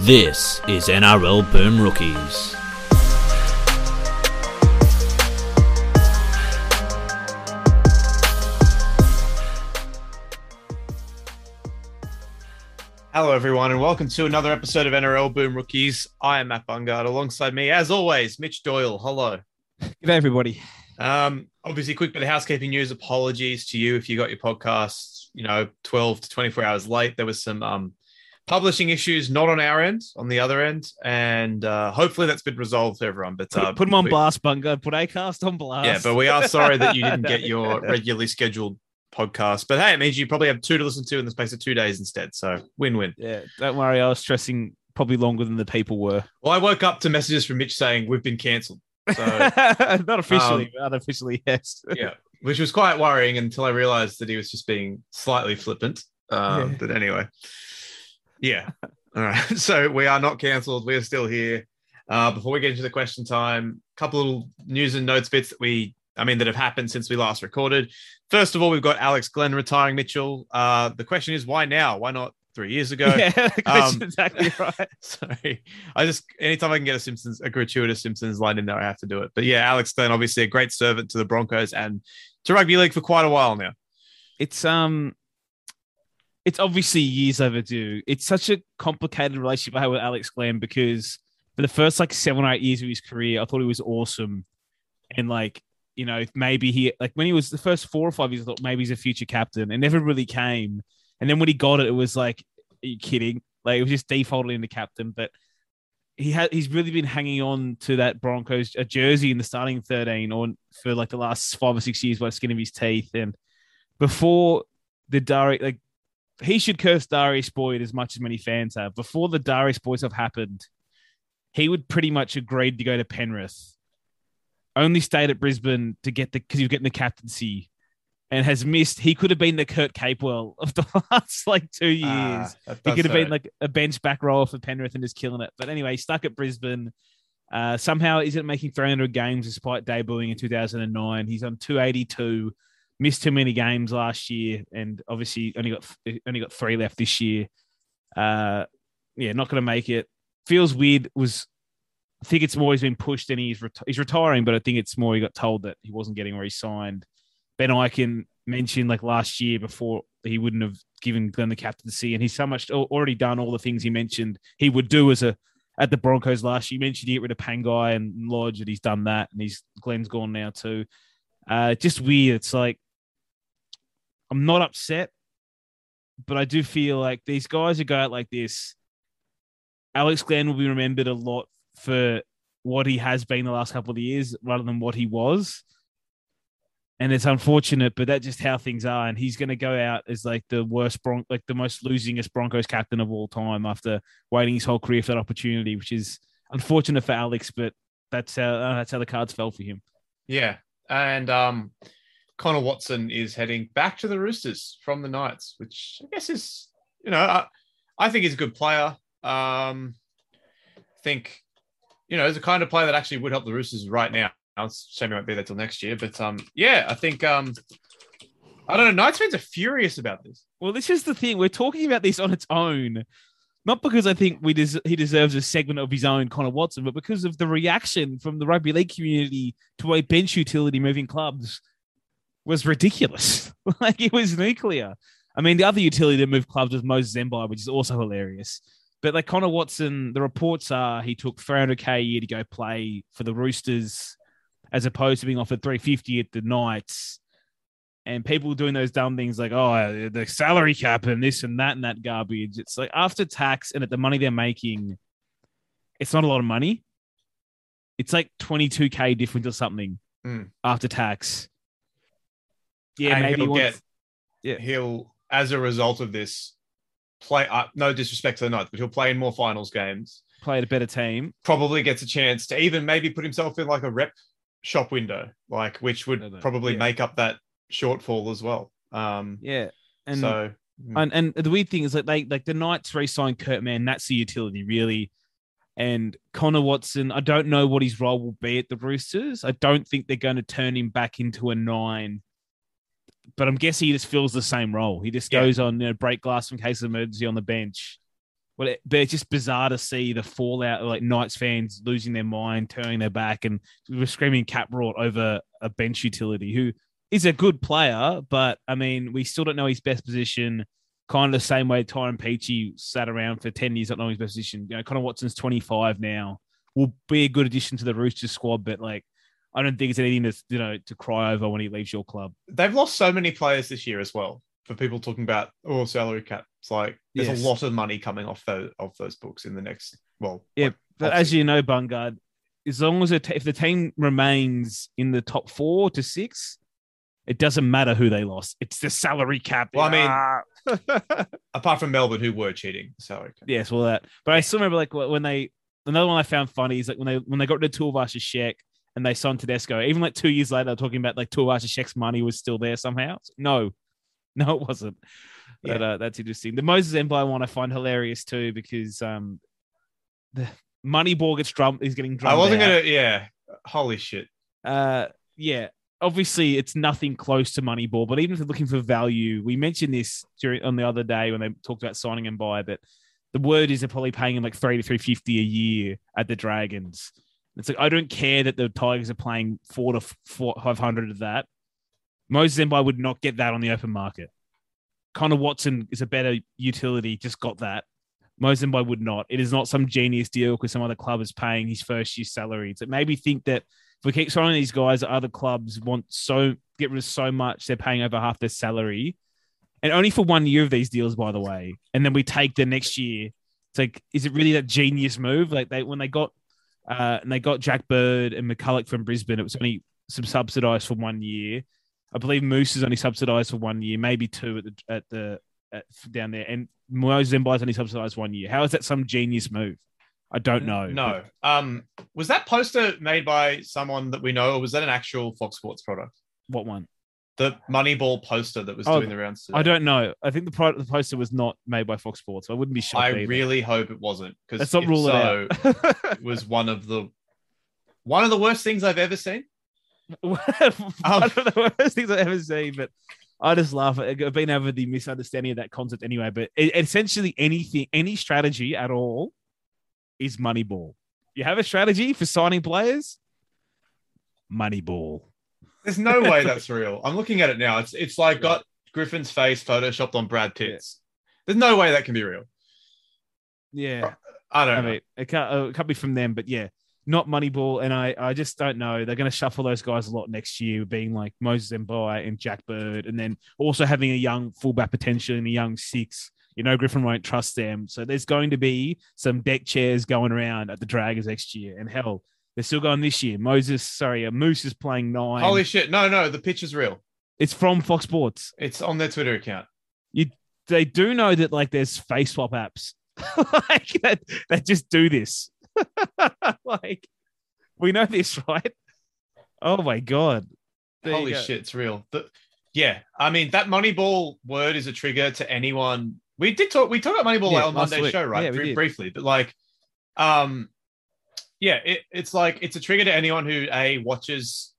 This is NRL Boom Rookies. Hello, everyone, and welcome to another episode of NRL Boom Rookies. I am Matt Bungard. Alongside me, as always, Mitch Doyle. Hello. Good day, everybody. Um, obviously, quick bit of housekeeping news. Apologies to you if you got your podcast, you know, 12 to 24 hours late. There was some um, publishing issues, not on our end, on the other end, and uh, hopefully that's been resolved for everyone. But uh, Put, them on we- blast, Bunga. Put Acast on blast. Yeah, but we are sorry that you didn't get your regularly scheduled podcast. But hey, it means you probably have two to listen to in the space of two days instead. So win-win. yeah, don't worry. I was stressing probably longer than the people were. Well, I woke up to messages from Mitch saying we've been cancelled. So Not officially, Um, but unofficially, yes. yeah, which was quite worrying until I realized that he was just being slightly flippant. Um, Yeah. But anyway, yeah. All right. So we are not cancelled. We are still here. Uh, before we get into the question time, a couple little news and notes bits that we, I mean, that have happened since we last recorded. First of all, we've got Alex Glenn retiring Mitchell. Uh, the question is, why now? Why not three years ago? Yeah, Um, exactly right. Sorry. I just anytime I can get a Simpsons, a gratuitous Simpsons line in there, I have to do it. But yeah, Alex Glenn, obviously a great servant to the Broncos and to rugby league for quite a while now. It's um, it's obviously years overdue. It's such a complicated relationship I have with Alex Glenn because for the first like seven or eight years of his career, I thought he was awesome, and like you know maybe he like when he was the first four or five years, I thought maybe he's a future captain, and never really came. And then when he got it, it was like, are you kidding? Like it was just defaulted into captain, but he had he's really been hanging on to that Broncos a jersey in the starting 13 or for like the last five or six years by the skin of his teeth. And before the Dari like he should curse Darius Boyd as much as many fans have. Before the Darius Boyd stuff happened, he would pretty much agreed to go to Penrith. Only stayed at Brisbane to get the because he was getting the captaincy and has missed. He could have been the Kurt Capewell of the last like two years. Ah, He could have been like a bench back rower for Penrith and just killing it. But anyway, stuck at Brisbane. Uh, somehow isn't making 300 games despite debuting in 2009. He's on 282. Missed too many games last year, and obviously only got only got three left this year. Uh, yeah, not going to make it. Feels weird. Was I think it's more he's been pushed and he's he's retiring, but I think it's more he got told that he wasn't getting re-signed. Ben Ikin mentioned like last year before he wouldn't have given Glenn the captaincy, and he's so much already done all the things he mentioned he would do as a at the Broncos last year. He mentioned he get rid of Pangai and Lodge, and he's done that, and he's Glenn's gone now too. Uh, just weird. It's like I'm not upset, but I do feel like these guys who go out like this, Alex Glenn will be remembered a lot for what he has been the last couple of years rather than what he was. And it's unfortunate, but that's just how things are. And he's going to go out as like the worst, Bron- like the most losingest Broncos captain of all time after waiting his whole career for that opportunity, which is unfortunate for Alex, but that's how uh, that's how the cards fell for him. Yeah. And um Connor Watson is heading back to the Roosters from the Knights, which I guess is, you know, I, I think he's a good player. Um I think, you know, he's the kind of player that actually would help the Roosters right now. It's shame he won't be there till next year. But um, yeah, I think um I don't know, Knights fans are furious about this. Well, this is the thing. We're talking about this on its own, not because I think we des- he deserves a segment of his own, Connor Watson, but because of the reaction from the rugby league community to a bench utility moving clubs was ridiculous. like it was nuclear. I mean, the other utility that moved clubs was Moses Mbye, which is also hilarious. But like Connor Watson, the reports are he took 300k a year to go play for the Roosters, as opposed to being offered 350 at the Knights and people doing those dumb things like, oh, the salary cap and this and that and that garbage. It's like after tax and at the money they're making, it's not a lot of money. It's like 22K difference or something Hmm. after tax. Yeah, And maybe he'll he get Yeah. he'll as a result of this play uh, no disrespect to the Knights, but he'll play in more finals games. played a better team. probably gets a chance to even maybe put himself in like a rep shop window, like which would probably yeah. make up that shortfall as well. Um, Yeah. And so And and the weird thing is that they like the Knights re-signed Kurt Mann. That's the utility, really. And Connor Watson, I don't know what his role will be at the Roosters. I don't think they're going to turn him back into a nine. But I'm guessing he just fills the same role. He just Yeah. goes on, you know, break glass in case of emergency on the bench. Well, it, but it's just bizarre to see the fallout, like Knights fans losing their mind, turning their back, and we're screaming Cap brought over a bench utility who is a good player, but I mean, we still don't know his best position. Kind of the same way Tyrone Peachey sat around for 10 years, not knowing his best position. You know, Connor Watson's 25 now, will be a good addition to the Roosters squad, but like, I don't think it's anything to, you know, to cry over when he leaves your club. They've lost so many players this year as well. For people talking about oh salary caps, like there's Yes. a lot of money coming off those off those books in the next well Yeah, like, But as you know, Bungard, as long as it, if the team remains in the top four to six, it doesn't matter who they lost. It's the salary cap. Well, I mean- Ah. apart from Melbourne who were cheating salary cap. yes, well that. But I still remember like when they another one I found funny is like when they when they got rid of Tuivasa Sheck and they signed Tedesco. Even like two years later, they're talking about like Tuivasa Sheck's money was still there somehow. No, no, it wasn't. But uh, that's interesting. The Moses Mbye one I find hilarious too because um the Moneyball gets drummed. He's getting drummed. I wasn't out. gonna yeah. Holy shit. Uh, yeah, obviously it's nothing close to Moneyball, but even if you're looking for value, we mentioned this during on the other day when they talked about signing and buy, but the word is they're probably paying him like three to three fifty a year at the Dragons. It's like I don't care that the Tigers are playing four to four, five hundred of that. Moses Mbye would not get that on the open market. Connor Watson is a better utility, just got that. Moses Mbye would not. It is not some genius deal because some other club is paying his first year salary. So maybe think that if we keep signing these guys, other clubs want so get rid of so much, they're paying over half their salary, and only for one year of these deals, by the way. And then we take the next year. It's like, is it really that genius move? Like they when they got uh, and they got Jack Bird and McCullough from Brisbane, it was only some subsidised for one year. I believe Moose is only subsidised for one year, maybe two at the at the at, down there, and Moses Mbye's only subsidised one year. How is that some genius move? I don't know. No. Um was that poster made by someone that we know, or was that an actual Fox Sports product? What one? The Moneyball poster that was Oh, doing the rounds today. I don't know. I think the, pro- the poster was not made by Fox Sports. I wouldn't be shocked. I either. really hope it wasn't because Let's not rule so, it out. it was one of the one of the worst things I've ever seen. one Um, of the worst things I've ever seen, but I just laugh at I've been over the misunderstanding of that concept anyway. But it, essentially, anything, any strategy at all is Moneyball. You have a strategy for signing players, Moneyball. There's no way that's real. I'm looking at it now. It's it's like got Griffin's face photoshopped on Brad Pitt's. There's no way that can be real. Yeah, I don't I know. mean, it can't, uh, it can't be from them, but yeah, not Moneyball. And I, I just don't know. They're going to shuffle those guys a lot next year, being like Moses Mbye and Jack Bird, and then also having a young fullback potential and a young six. You know, Griffin won't trust them. So there's going to be some deck chairs going around at the Dragons next year. And hell, they're still going this year. Moses, sorry, uh, Moose is playing nine. Holy shit! No, no, the pitch is real. it's from Fox Sports. It's on their Twitter account. You, They do know that like there's face swap apps like that, that just do this. like we know this, right? Oh my god. There Holy go. shit, it's real. The, yeah, I mean that Moneyball word is a trigger to anyone. We did talk. We talked about Moneyball Yeah, on Monday's week. show, right? Yeah, did. briefly, but like, um, yeah, it, it's like it's a trigger to anyone who a watches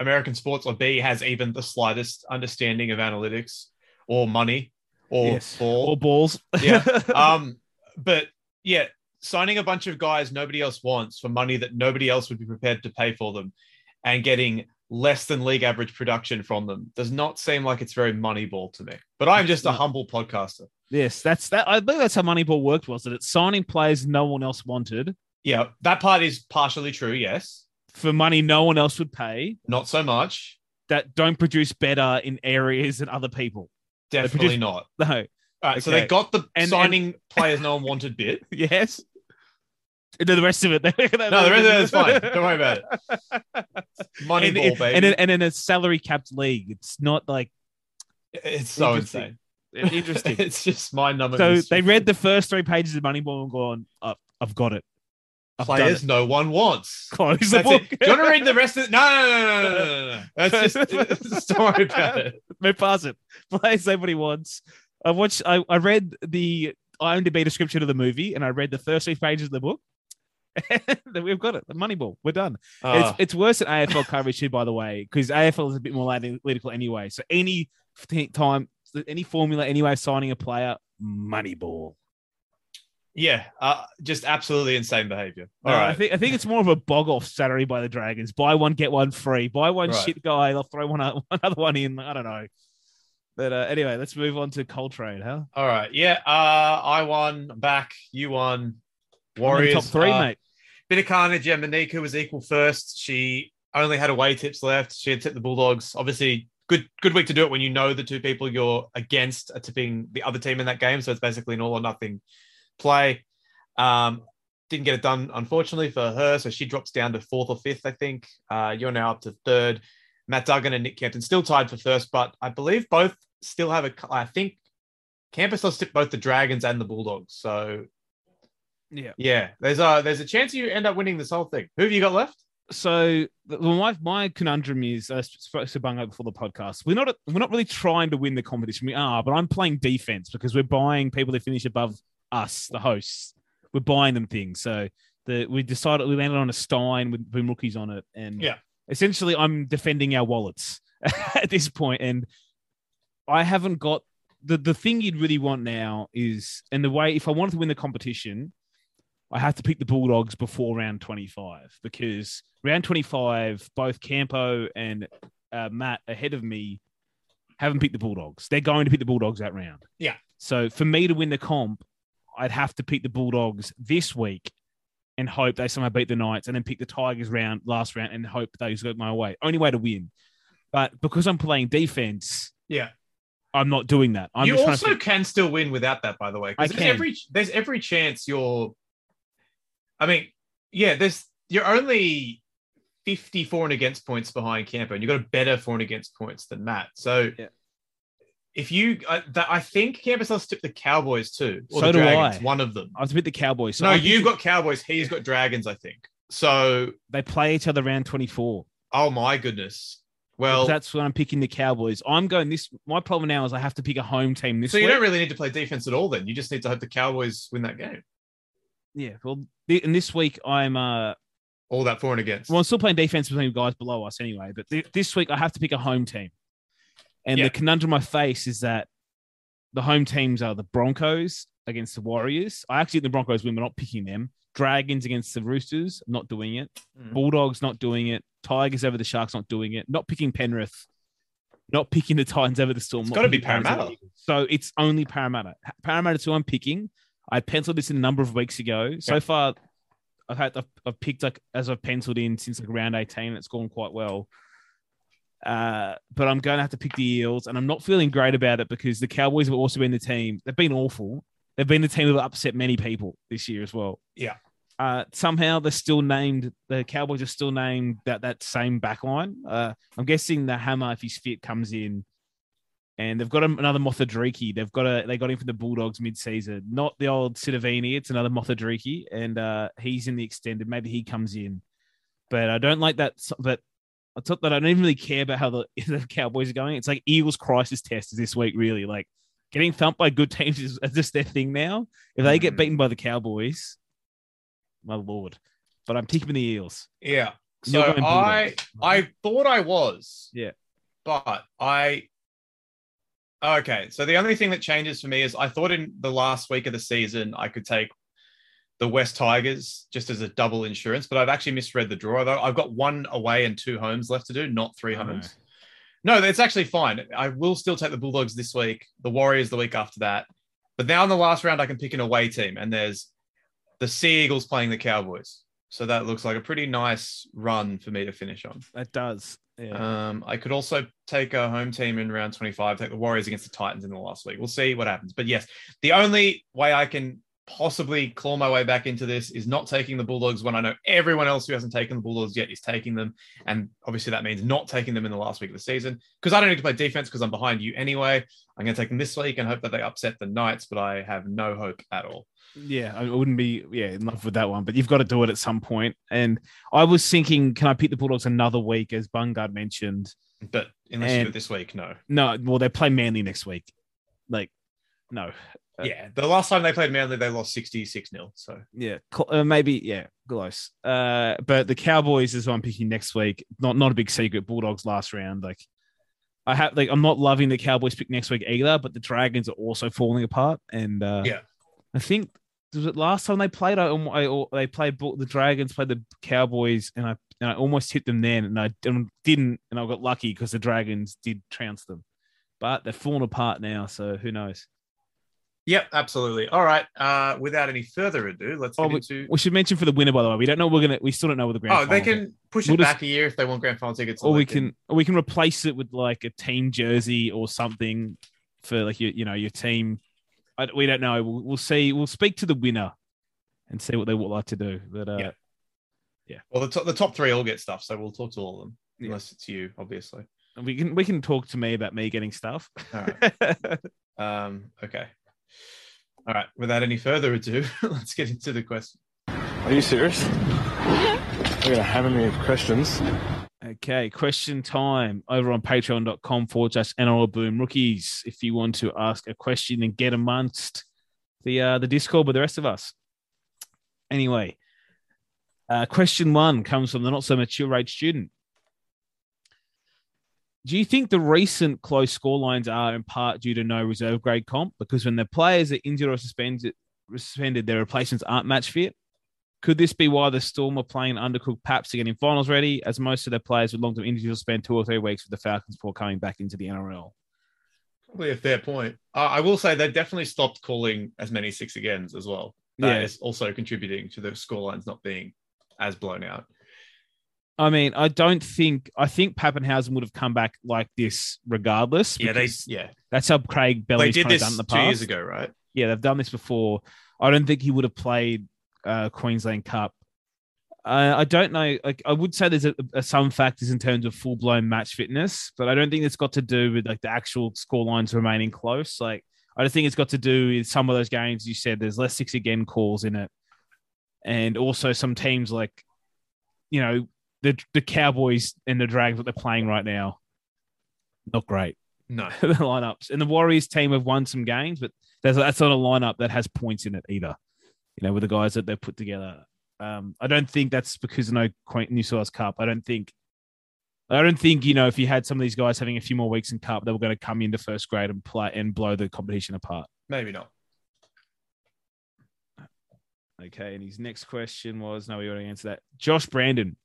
American sports or b has even the slightest understanding of analytics or money or Yes. ball. Or balls. Yeah. um, but yeah, signing a bunch of guys nobody else wants for money that nobody else would be prepared to pay for them and getting less than league average production from them does not seem like it's very moneyball to me. But I'm just a humble podcaster. yes, that's that. I believe that's how Moneyball worked. Was that it's signing players no one else wanted Yeah, that part is partially true, yes. for money no one else would pay Not so much. that don't produce better in areas than other people. Definitely produce- not. No. All right, so they got the And- signing players no one wanted bit. Yes. And then the rest of it. no, No, the rest of it is fine. Don't worry about it. Moneyball, and, and, baby. and, in, and in a salary capped league, it's not like it's so insane. interesting. it's just mind numbing. so they read the first three pages of Moneyball and gone, oh, I've got it. I've players no one wants. Close the That's book. it. Do you want to read the rest of it? No, no, no, no, no, no. That's just, don't about it. Move past it. Players nobody wants. I watched. I, I read the IMDb description of the movie, and I read the first three pages of the book. We've got it. The Moneyball. We're done. Ah, It's, it's worse than AFL coverage too, by the way, because AFL is a bit more analytical anyway. So any time, any formula, any way of signing a player, Moneyball. Yeah, uh, just absolutely insane behavior. All Uh, right. I think I think it's more of a bog off Saturday by the Dragons. Buy one, get one free. Buy one Right. shit guy, they'll throw one, another one in. I don't know. But uh, anyway, let's move on to Coltrane, huh? All right. Yeah. Uh, I won back. You won. Warriors. top three, uh, mate. Bit of carnage. Yeah, was equal first. She only had away tips left. She had tipped the Bulldogs. Obviously, good good week to do it when you know the two people you're against are tipping the other team in that game. So it's basically an all or nothing play. Um, didn't get it done, unfortunately, for her. So she drops down to fourth or fifth, I think. Uh, you're now up to third. Matt Duggan and Nick Campton still tied for first, but I believe both still have a. I think Campo tipped both the Dragons and the Bulldogs. So Yeah. yeah, there's a there's a chance you end up winning this whole thing. Who have you got left? So well, my my conundrum is I spoke to Bungo before the podcast. We're not we're not really trying to win the competition. We are, but I'm playing defense because we're buying people to finish above us, the hosts. We're buying them things. So the we decided we landed on a Stein with boom rookies on it, and Yeah. essentially I'm defending our wallets at this point, and I haven't got the the thing you'd really want now is and the way if I wanted to win the competition. I have to pick the Bulldogs before round 25 because round 25, both Campo and uh, Matt ahead of me haven't picked the Bulldogs. They're going to pick the Bulldogs that round. Yeah. So for me to win the comp, I'd have to pick the Bulldogs this week and hope they somehow beat the Knights and then pick the Tigers round last round and hope those go my way. Only way to win. But because I'm playing defense, Yeah, I'm not doing that. I'm you also to pick- can still win without that, by the way. I there's can. every there's every chance you're. I mean, yeah, there's you're only 50 for and against points behind Campo, and you've got a better for and against points than Matt. So. Yeah. If you, uh, that, I think Campo has tipped the Cowboys too, or So the do Dragons, I. one of them. I was a bit the Cowboys. So no, you've got Cowboys. He's got Dragons, I think. So, they play each other round 24. oh my goodness. Well, Well, that's when I'm picking the Cowboys. I'm going this. My problem now is I have to pick a home team this so you week. don't really need to play defense at all. Then you just need to hope the Cowboys win that game. yeah. Well, th- and this week I'm. uh All that for and against. Well, I'm still playing defense between guys below us anyway. But th- this week I have to pick a home team, and Yeah. the conundrum I face is that the home teams are the Broncos against the Warriors. I actually think the Broncos win, but not picking them. Dragons against the Roosters, not doing it. Mm. Bulldogs not doing it. Tigers over the Sharks not doing it. Not picking Penrith. Not picking the Titans over the Storm. It's not gotta be Parramatta Parramatta. So it's only Parramatta. Parramatta's who I'm picking. I penciled this in a number of weeks ago. So Yeah. far, I've had I've, I've picked like as I've penciled in since like round 18. It's gone quite well. Uh, but I'm going to have to pick the Eels, and I'm not feeling great about it because the Cowboys have also been the team. They've been awful. They've been the team that upset many people this year as well. Yeah. Uh, somehow they're still named. The Cowboys are still named that that same backline. Uh, I'm guessing the Hammer, if he's fit, comes in, and they've got another Mothadriki. They've got a they got him from the Bulldogs mid-season. Not the old Sidovini. It's another Mothadriki, and uh, he's in the extended. Maybe he comes in, but I don't like that. But I thought that I don't even really care about how the, the Cowboys are going. It's like Eagles crisis test is this week, really. Like getting thumped by good teams is is just their thing now. If they get Mhm. beaten by the Cowboys, my lord. But I'm picking the Eels. Yeah. So I I thought I was. Yeah. But I Okay, so the only thing that changes for me is I thought in the last week of the season I could take the West Tigers just as a double insurance, but I've actually misread the draw. Though I've got one away and two homes left to do, not three homes. No, it's actually fine. I will still take the Bulldogs this week, the Warriors the week after that. But now in the last round, I can pick an away team, and there's the Sea Eagles playing the Cowboys. So that looks like a pretty nice run for me to finish on. That does. Yeah. Um, I could also take a home team in round 25, take the Warriors against the Titans in the last week. We'll see what happens. But yes, the only way I can possibly claw my way back into this is not taking the Bulldogs when I know everyone else who hasn't taken the Bulldogs yet is taking them. And obviously that means not taking them in the last week of the season because I don't need to play defense because I'm behind you anyway. I'm going to take them this week and hope that they upset the Knights, but I have no hope at all. Yeah, I wouldn't be yeah in love with that one, but you've got to do it at some point. And I was thinking, can I pick the Bulldogs another week, as Bungard mentioned? But unless you do it this week, no. No, well they play Manly next week. Like, no, Uh, Yeah. The last time they played Manly, they lost 66 0. So yeah, uh, maybe yeah, close. Uh, but the Cowboys is what I'm picking next week. Not not a big secret. Bulldogs last round. Like, I have like I'm not loving the Cowboys pick next week either, but the Dragons are also falling apart, and uh, Yeah. I think was it last time they played? I, I they played the Dragons, played the Cowboys, and I and I almost hit them then, and I didn't, didn't and I got lucky because the Dragons did trounce them, but they're falling apart now. So who knows? Yep, absolutely. All right. Uh, without any further ado, let's Oh, get into. We should mention for the winner, by the way. We don't know. We're gonna. We still don't know what the grand. Oh, they can push We'll it just- back a year if they want grand final tickets. or we they can or we can replace it with like a team jersey or something for like your you know your team. I, we don't know. We'll, we'll see. We'll speak to the winner and see what they would like to do. But uh, Yeah. Well, the top, the top three all get stuff, so we'll talk to all of them, Yeah. unless it's you, obviously. we can we can talk to me about me getting stuff. All right. Um, okay. All right. Without any further ado, let's get into the question. Are you serious? You're gonna hammer me with questions. okay, question time over on patreon.com forward slash NRL Boom Rookies. If you want to ask a question and get amongst the uh, the Discord with the rest of us. Anyway, uh, question one comes from the not so mature age student. Do you think the recent close scorelines are in part due to no reserve grade comp? Because when the players are injured or suspended, suspended their replacements aren't match fit? Could this be why the Storm are playing undercooked Paps to get in finals ready, as most of their players with long term injuries will spend two or three weeks with the Falcons before coming back into the NRL? Probably a fair point. Uh, I will say they definitely stopped calling as many six agains as well. That is Yeah. also contributing to the scorelines not being as blown out. I mean, I don't think I think Papenhuyzen would have come back like this regardless. Yeah, they yeah that's how Craig they Belly's did this done in the two past. years ago, right? Yeah, they've done this before. I don't think he would have played uh, Queensland Cup. Uh, I don't know. Like, I would say there's a, a, some factors in terms of full blown match fitness, but I don't think it's got to do with like the actual score lines remaining close. Like, I don't think it's got to do with some of those games you said there's less six again calls in it, and also some teams like, you know, the the Cowboys and the Dragons that they're playing right now, not great No. the lineups. And the Warriors team have won some games, but there's that's not a lineup that has points in it either. You know, with the guys that they've put together. Um, I don't think that's because of no New South Wales Cup. I don't think. I don't think you know if you had some of these guys having a few more weeks in Cup, they were going to come into first grade and play and blow the competition apart. Maybe not. Okay, and his next question was no, we already answered that. Josh Brandon.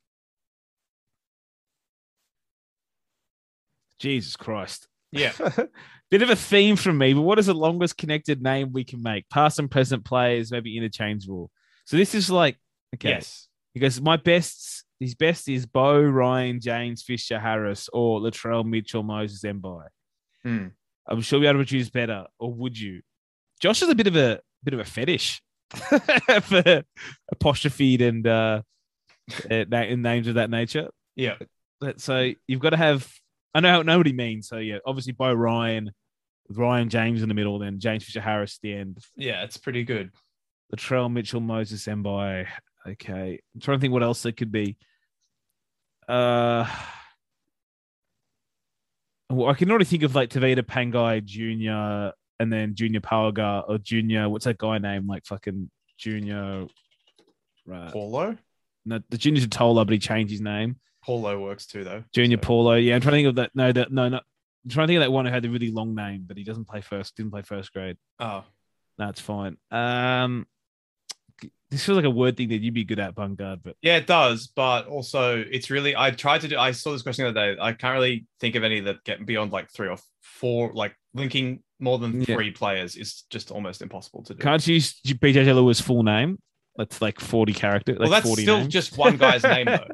Jesus Christ. Yeah. Bit of a theme from me, but what is the longest connected name we can make? Past and present players, maybe interchangeable. So this is like, okay. Yes. Because my best, his best is Beau, Ryan, James, Fisher, Harris, or Latrell, Mitchell, Moses, Mbye. Hmm. I'm sure we ought to produce better, or would you? Josh is a bit of a bit of a fetish for apostrophe and uh, in names of that nature. Yeah. But- So you've got to have. I know, know what he means. So yeah, obviously Beau Ryan, with Ryan James in the middle, then James Fisher Harris at the end. Yeah, it's pretty good. Latrell Mitchell, Moses Mbye. Okay, I'm trying to think what else there could be. Uh, well, I can already think of like Tevita Pangai Junior, and then Junior Powergar or Junior. What's that guy name? Like fucking Junior. Right. Paulo? No, the Junior Tola, but he changed his name. Paulo works too, though. Junior So- Paulo. Yeah, I'm trying to think of that. No, that no, no. I'm trying to think of that one who had a really long name, but he doesn't play first. Didn't play first grade. Oh, That's fine. Um, this feels like a word thing that you'd be good at, Bungard, but yeah, it does. But also, it's really, I tried to do, I saw this question the other day. I can't really think of any that get beyond like three or four, like linking more than Yeah. three players is just almost impossible to do. can't you use BJJ Lewis' full name? That's like 40 characters. Like well, that's 40 still names. just one guy's name, though.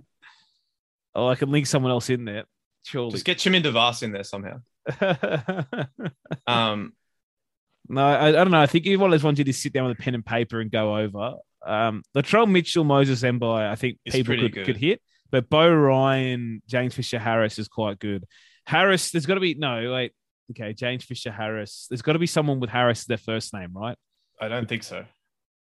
Oh, I can link someone else in there. Surely. Just get Chaminda Vas in there somehow. Um, no, I, I don't know. I think one of those ones you just sit down with a pen and paper and go over. Um, Latrell Mitchell, Moses Mbye, I think people could, good. could hit. But Beau Ryan, James Fisher Harris is quite good. Harris, there's got to be no, wait. Okay, James Fisher Harris. There's got to be someone with Harris as their first name, right? I don't think so.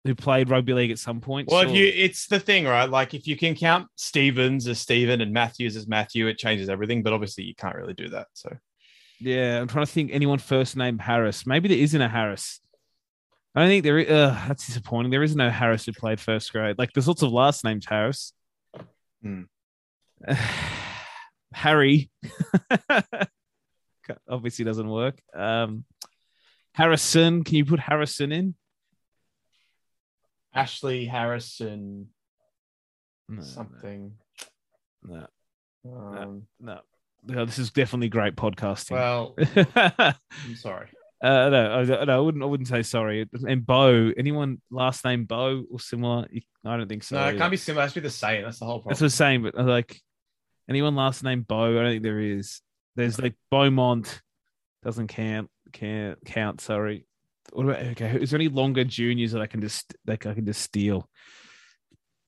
Who played rugby league at some point. Well, if you, it's the thing, right? Like if you can count Stevens as Steven and Matthews as Matthew, it changes everything. But obviously, you can't really do that. So Yeah, I'm trying to think anyone first name Harris. Maybe there isn't a Harris. I don't think there is. Uh, that's disappointing. There is no Harris who played first grade. Like there's lots of last names Harris. Hmm. Harry. Obviously doesn't work. Um, Harrison. Can you put Harrison in? Ashley Harrison No, something. No, Um, no, no. This is definitely great podcasting. well, uh, I'm sorry. no, I, no, I wouldn't. I wouldn't say sorry. And Bo, anyone last name Bo or similar? I don't think so. No, it either. can't be similar. It has to be the same. That's the whole problem. That's the I'm. But uh, like, anyone last name Bo? I don't think there is. There's like Beaumont doesn't count. Can't count. Sorry. What about okay? Is there any longer juniors that I can just like I can just steal?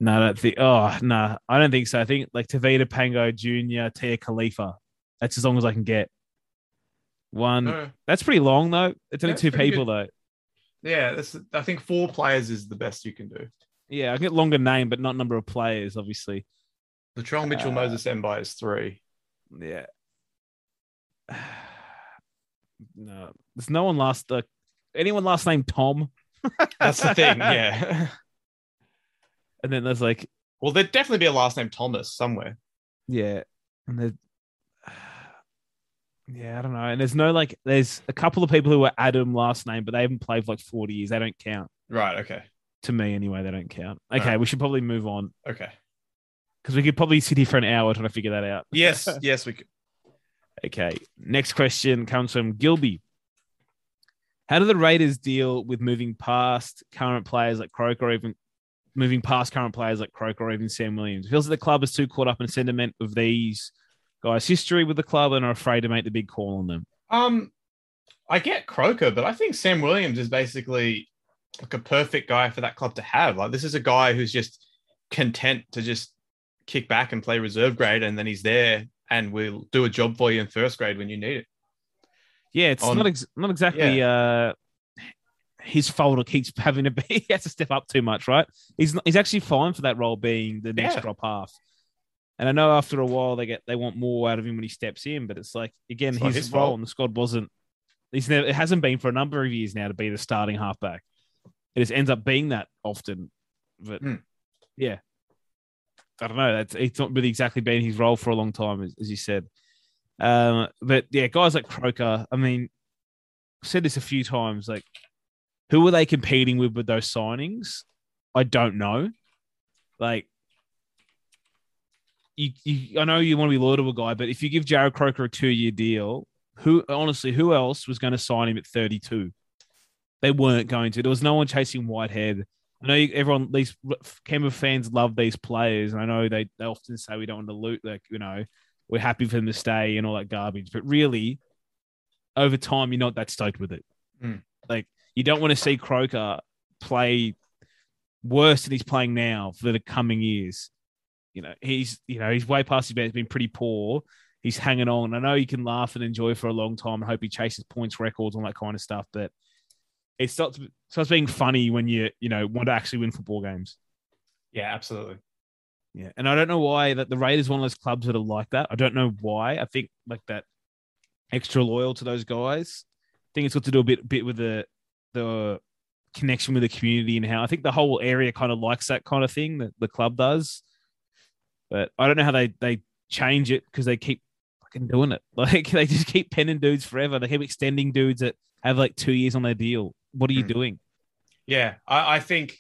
No, I don't think. Oh no, I don't think so. I think like Tevita Pangai Junior, Tia Khalifa. That's as long as I can get. One. No. That's pretty long though. It's only That's two people though. Yeah, that's, I think four players is the best you can do. Yeah, I get longer name, but not number of players, obviously. Latrell Mitchell, Uh, Moses Mbye is three. Yeah. No, there's no one last. Uh, anyone last name Tom? That's the thing. Yeah. And then there's like, well, there'd definitely be a last name Thomas somewhere. yeah, and the, yeah, I don't know. And there's no like, there's a couple of people who are Adam last name, but they haven't played for like 40 years. They don't count Right. Okay. to me anyway. They don't count. Okay, Alright. we should probably move on Okay. because we could probably sit here for an hour trying to figure that out. Yes. yes, we could. Okay. Next question comes from Gilby. How do the Raiders deal with moving past current players like Croker or even moving past current players like Croker or even Sam Williams? It feels like the club is too caught up in sentiment of these guys' history with the club and are afraid to make the big call on them. Um, I get Croker, but I think Sam Williams is basically like a perfect guy for that club to have. Like this is a guy who's just content to just kick back and play reserve grade, and then he's there and will do a job for you in first grade when you need it. Yeah, it's On- not ex- not exactly uh his fault or keeps having to be he has to step up too much, right? He's not, he's actually fine for that role being the next Yeah. drop half. And I know after a while they get they want more out of him when he steps in, but it's like again It's his, his role fault. in the squad wasn't. He's never it hasn't been for a number of years now to be the starting halfback. It just ends up being that often, but Hmm. yeah, I don't know. That's it's not really exactly been his role for a long time, as, as you said. Um, but yeah, guys like Croker. I mean, I've said this a few times. Like, who are they competing with with those signings? I don't know. Like, you, you I know you want to be loyal to a guy, but if you give Jarrod Croker a two-year deal, who honestly, who else was going to sign him at 32? They weren't going to. There was no one chasing Whitehead. I know everyone, these Canberra fans love these players, and I know they, they often say we don't want to loot, like, you know, we're happy for them to stay and all that garbage. But really, over time, you're not that stoked with it. Mm. Like, you don't want to see Croker play worse than he's playing now for the coming years. You know, he's you know he's way past his best. He's been pretty poor. He's hanging on. I know you can laugh and enjoy for a long time and hope he chases points records and all that kind of stuff, but it starts starts being funny when you you know want to actually win football games. Yeah, absolutely. Yeah, and I don't know why that the Raiders one of those clubs that are like that. I don't know why. I think like that extra loyal to those guys. I think it's got to do a bit bit with the the connection with the community and how I think the whole area kind of likes that kind of thing that the club does. But I don't know how they they change it because they keep fucking doing it. Like they just keep penning dudes forever. They keep extending dudes that have like two years on their deal. What are you Hmm. doing? Yeah, I, I think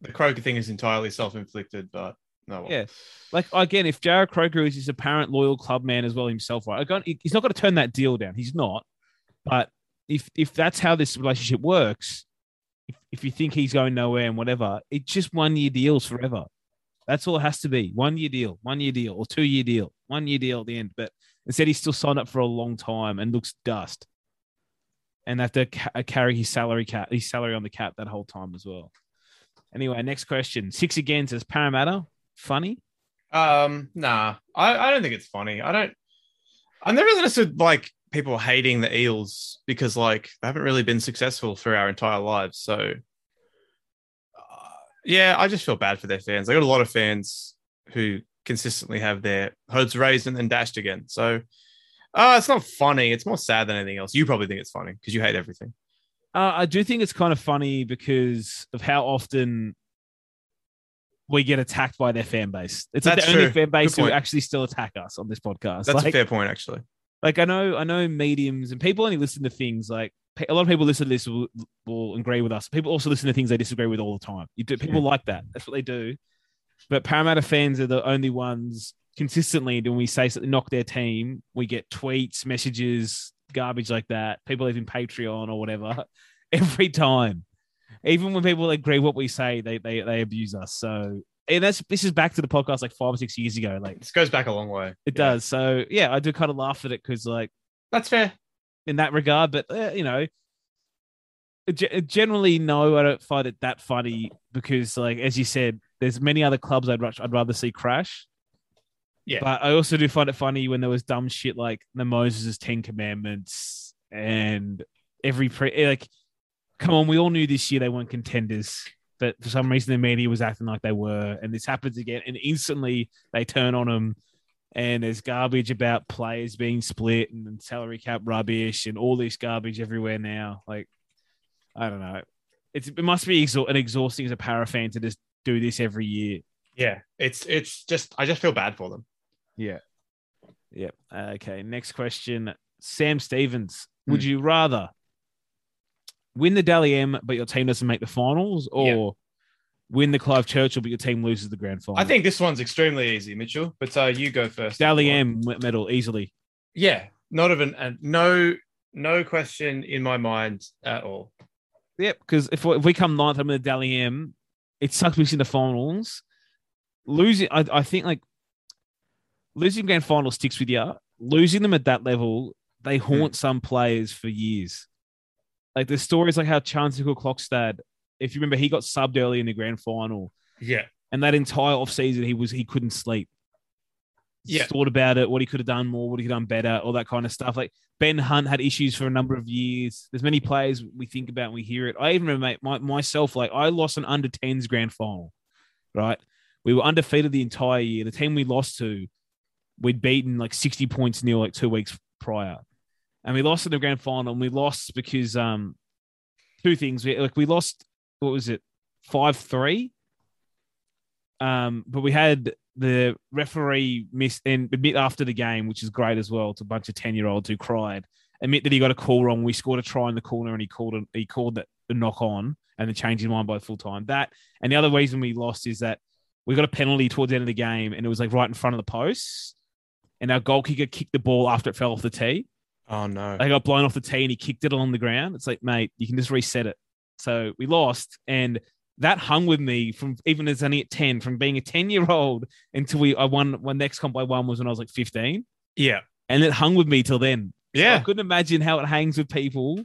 the Croker thing is entirely self-inflicted, but no. Yeah. Like again, if Jarrod Croker is his apparent loyal club man as well himself, right? He's not going to turn that deal down. He's not. But if if that's how this relationship works, if, if you think he's going nowhere and whatever, it's just one year deals forever. That's all it has to be. One year deal, one year deal, or two year deal, one year deal at the end. But instead, he's still signed up for a long time and looks dust, and have to ca- uh, carry his salary cap, his salary on the cap that whole time as well. Anyway, next question. Six again says Parramatta. Funny. Um, nah, I, I don't think it's funny. I don't. I never understood like people hating the Eels because like they haven't really been successful for our entire lives. So, uh, yeah, I just feel bad for their fans. They got a lot of fans who consistently have their hopes raised and then dashed again. So, uh, it's not funny. It's more sad than anything else. You probably think it's funny because you hate everything. Uh, I do think it's kind of funny because of how often we get attacked by their fan base. It's like That's the only true. fan base Good who point. actually still attack us on this podcast. That's like, a fair point, actually. like I know, I know mediums and people only listen to things like pe- a lot of people listen to this will, will agree with us. People also listen to things they disagree with all the time. You do people like that. That's what they do. But Parramatta fans are the only ones consistently when we say something knock their team, we get tweets, messages, garbage like that. People even Patreon or whatever every time. Even when people agree what we say, they they they abuse us. So and that's this is back to the podcast like five or six years ago. Like This goes back a long way. it Yeah. does. So yeah, I do kind of laugh at it because like That's fair. in that regard. But uh, you know, ge- generally, no, I don't find it that funny because, like as you said, there's many other clubs I'd rush, I'd rather see crash. Yeah. but I also do find it funny when there was dumb shit like the Moses' Ten Commandments and every pre like, come on, we all knew this year they weren't contenders. But for some reason, the media was acting like they were, and this happens again. And instantly, they turn on them and there's garbage about players being split and, and salary cap rubbish and all this garbage everywhere now. Like, I don't know. It's it must be exha- an exhausting as a para fan to just do this every year. Yeah. It's it's just I just feel bad for them. Yeah. Yep. Okay. Next question. Sam Stevens. Would hmm. you rather win the Dally M but your team doesn't make the finals, or win the Clive Churchill but your team loses the grand final? I think this one's extremely easy, Mitchell. But uh, you go first. Dally M medal easily. Yeah, not even and no no question in my mind at all. Yep, because if, we- if we come ninth, I'm in the Dally M. It sucks missing the finals. Losing, I, I think like losing grand final sticks with you. Losing them at that level, they haunt some players for years. Like the stories like how Chansical Clockstad, if you remember, he got subbed early in the grand final, Yeah, and that entire off season he was he couldn't sleep. Yeah. thought about it, what he could have done more, what he could have done better, all that kind of stuff. Like Ben Hunt had issues for a number of years. There's many players we think about and we hear it. I even remember my, myself, like I lost an under 10s grand final, right? We were undefeated the entire year. The team we lost to, we'd beaten like 60 points nil like two weeks prior. And we lost in the grand final. And we lost because um two things. We like we lost, what was it, five three? Um, but we had the referee miss and admit after the game, which is great as well. It's a bunch of 10 year olds who cried, admit that he got a call wrong. We scored a try in the corner and he called it, he called that a knock on and then changed his mind by full time. That and the other reason we lost is that we got a penalty towards the end of the game and it was like right in front of the posts. And our goal kicker kicked the ball after it fell off the tee. Oh no. They got blown off the tee and he kicked it along the ground. It's like, mate, you can just reset it. So we lost. And that hung with me from even as only at 10, from being a 10 year old until we I won when next comp I won was when I was like 15. yeah. And it hung with me till then. So I couldn't imagine how it hangs with people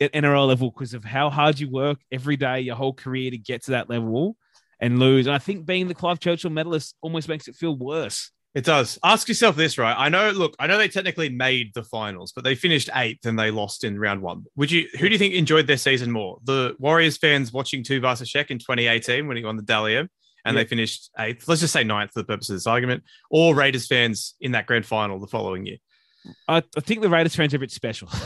at NRL level because of how hard you work every day, your whole career to get to that level and lose. And I think being the Clive Churchill medalist almost makes it feel worse. It does. Ask yourself this, right? I know. Look, I know they technically made the finals, but they finished eighth and they lost in round one. Would you? Who do you think enjoyed their season more? The Warriors fans watching Tuivasa-Sheck in 2018 when he won the Dally M and Yeah. they finished eighth. Let's just say ninth for the purpose of this argument, or Raiders fans in that grand final the following year. I, I think the Raiders fans are a bit special.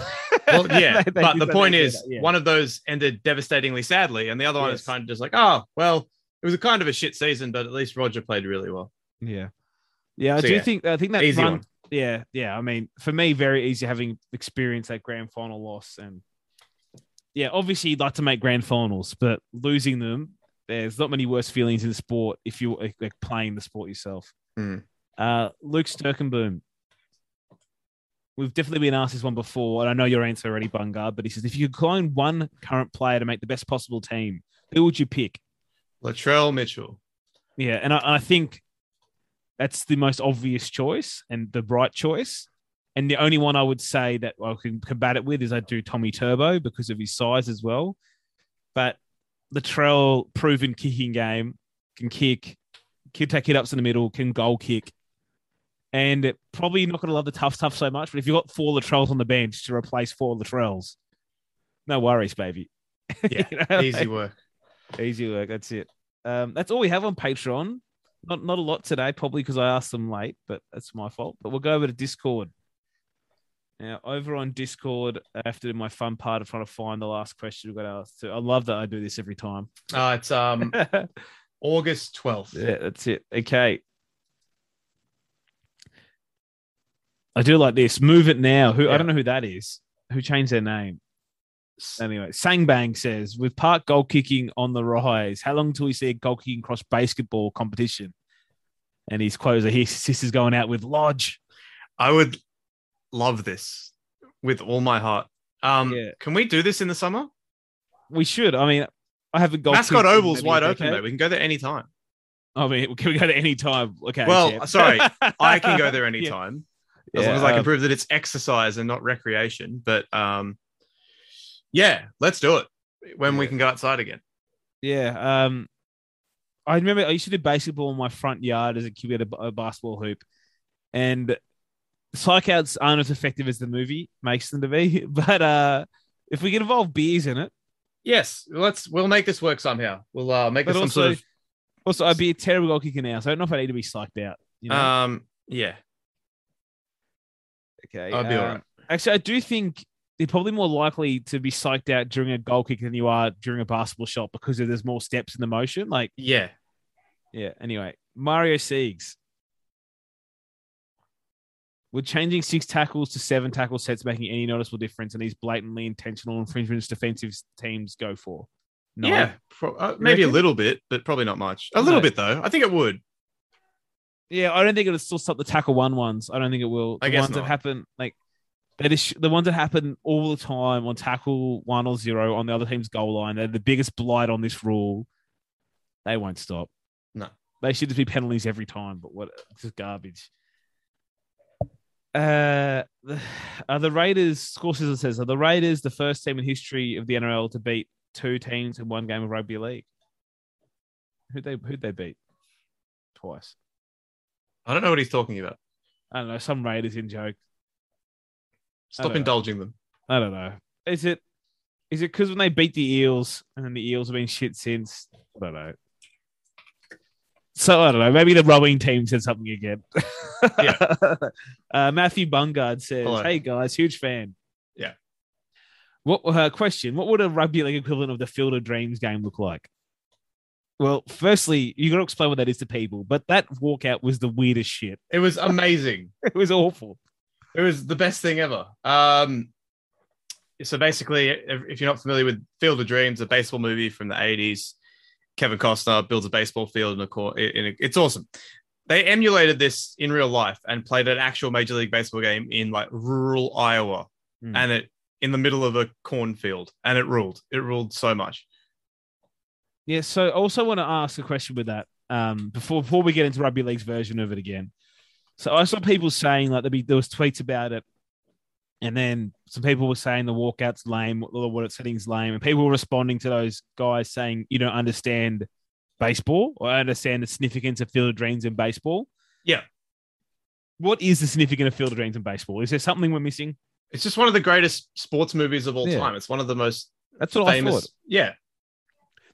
Well, yeah, They- they but the point is, that, yeah. one of those ended devastatingly sadly, and the other one is kind of just like, oh, well, it was a kind of a shit season, but at least Roger played really well. Yeah. Yeah, I So, do yeah, think I think that Easy run, one. yeah, yeah. I mean, for me, very easy having experienced that grand final loss. And yeah, obviously you'd like to make grand finals, but losing them, there's not many worse feelings in sport if you're like, like, playing the sport yourself. Hmm. Uh, Luke Sturkenboom. We've definitely been asked this one before, and I know your answer already, Bungard, but he says if you could clone one current player to make the best possible team, who would you pick? Latrell Mitchell. Yeah, and I, and I think that's the most obvious choice and the right choice. And the only one I would say that I can combat it with is I do Tommy Turbo because of his size as well. But Latrell, proven kicking game, can kick, can take hit ups in the middle, can goal kick. And probably not going to love the tough stuff so much. But if you've got four Latrells on the bench to replace four Latrells, no worries, baby. Yeah, You know? easy work. Easy work. That's it. Um, that's all we have on Patreon. Not not a lot today, probably because I asked them late, but that's my fault. But we'll go over to Discord. Now, over on Discord, I have to do my fun part of trying to find the last question we've got asked. I love that I do this every time. Uh, it's um August 12th. Yeah, that's it. Okay. I do like this. Move it now. Who I don't know who that is. Who changed their name? Anyway, Sangbang says, with park goal kicking on the rise, how long till we see a goal kicking cross basketball competition? And his quotes are his sister's going out with Lodge. I would love this with all my heart. Um, Yeah. Can we do this in the summer? We should. I mean, I haven't goal Mascot Oval's wide open, decade. mate. We can go there anytime. I mean, can we go to any time? Okay. Well, sorry, I can go there Yeah. anytime as Yeah, long as I can uh, prove that it's exercise and not recreation. But um, yeah, let's do it when we can go outside again. Yeah. Um, I remember I used to do basketball in my front yard as a kid at a, a basketball hoop, and strikeouts aren't as effective as the movie makes them to be. But uh, if we can involve beers in it, Yes, let's. We'll make this work somehow. We'll uh, make this some also- sort of. also I'd be a terrible goal kicker now, so I don't know if I need to be psyched out. You know? Um, yeah, okay. I'll be all um, right. Actually, I do think you're probably more likely to be psyched out during a goal kick than you are during a basketball shot because there's more steps in the motion. Like, Yeah, yeah. Anyway, Mario Siegs. Would changing six tackles to seven tackle sets making any noticeable difference in these blatantly intentional infringements defensive teams go for? No. yeah, pro- uh, maybe a little bit, but probably not much. A little No. bit though. I think it would. Yeah, I don't think it'll still stop the tackle one ones. I don't think it will. The I guess ones that not. happen, like is the ones that happen all the time on tackle one or zero on the other team's goal line. They're the biggest blight on this rule. They won't stop. No. they should just be penalties every time. But what? It's just garbage. Uh, the, are the Raiders? Score Scissor says, are the Raiders the first team in history of the NRL to beat two teams in one game of rugby league? Who they who'd they beat? Twice. I don't know what he's talking about. I don't know, some Raiders in joke. Stop know. indulging them. I don't know. Is it is it because when they beat the Eels and then the Eels have been shit since? I don't know. So I don't know. Maybe the rowing team said something again. Yeah. uh, Matthew Bungard says, Hello. "Hey guys, huge fan. Yeah. What uh, question? What would a rugby league equivalent of the Field of Dreams game look like? Well, firstly, you got to explain what that is to people. But that walkout was the weirdest shit. It was amazing. It was awful. It was the best thing ever. Um, so basically, if, if you're not familiar with Field of Dreams, a baseball movie from the 80s, Kevin Costner builds a baseball field in a court. In a, it's awesome. They emulated this in real life and played an actual Major League Baseball game in like rural Iowa, Hmm. and it in the middle of a cornfield, and it ruled. It ruled so much. Yeah, so I also want to ask a question with that um, before before we get into rugby league's version of it again. So I saw people saying like there, be, there was tweets about it, and then some people were saying the walkout's lame, or what it's setting's lame, and people were responding to those guys saying you don't understand baseball or understand the significance of Field of Dreams in baseball. Yeah. What is the significance of Field of Dreams in baseball? Is there something we're missing? It's just one of the greatest sports movies of all Yeah. time. It's one of the most That's what I famous. thought. Yeah,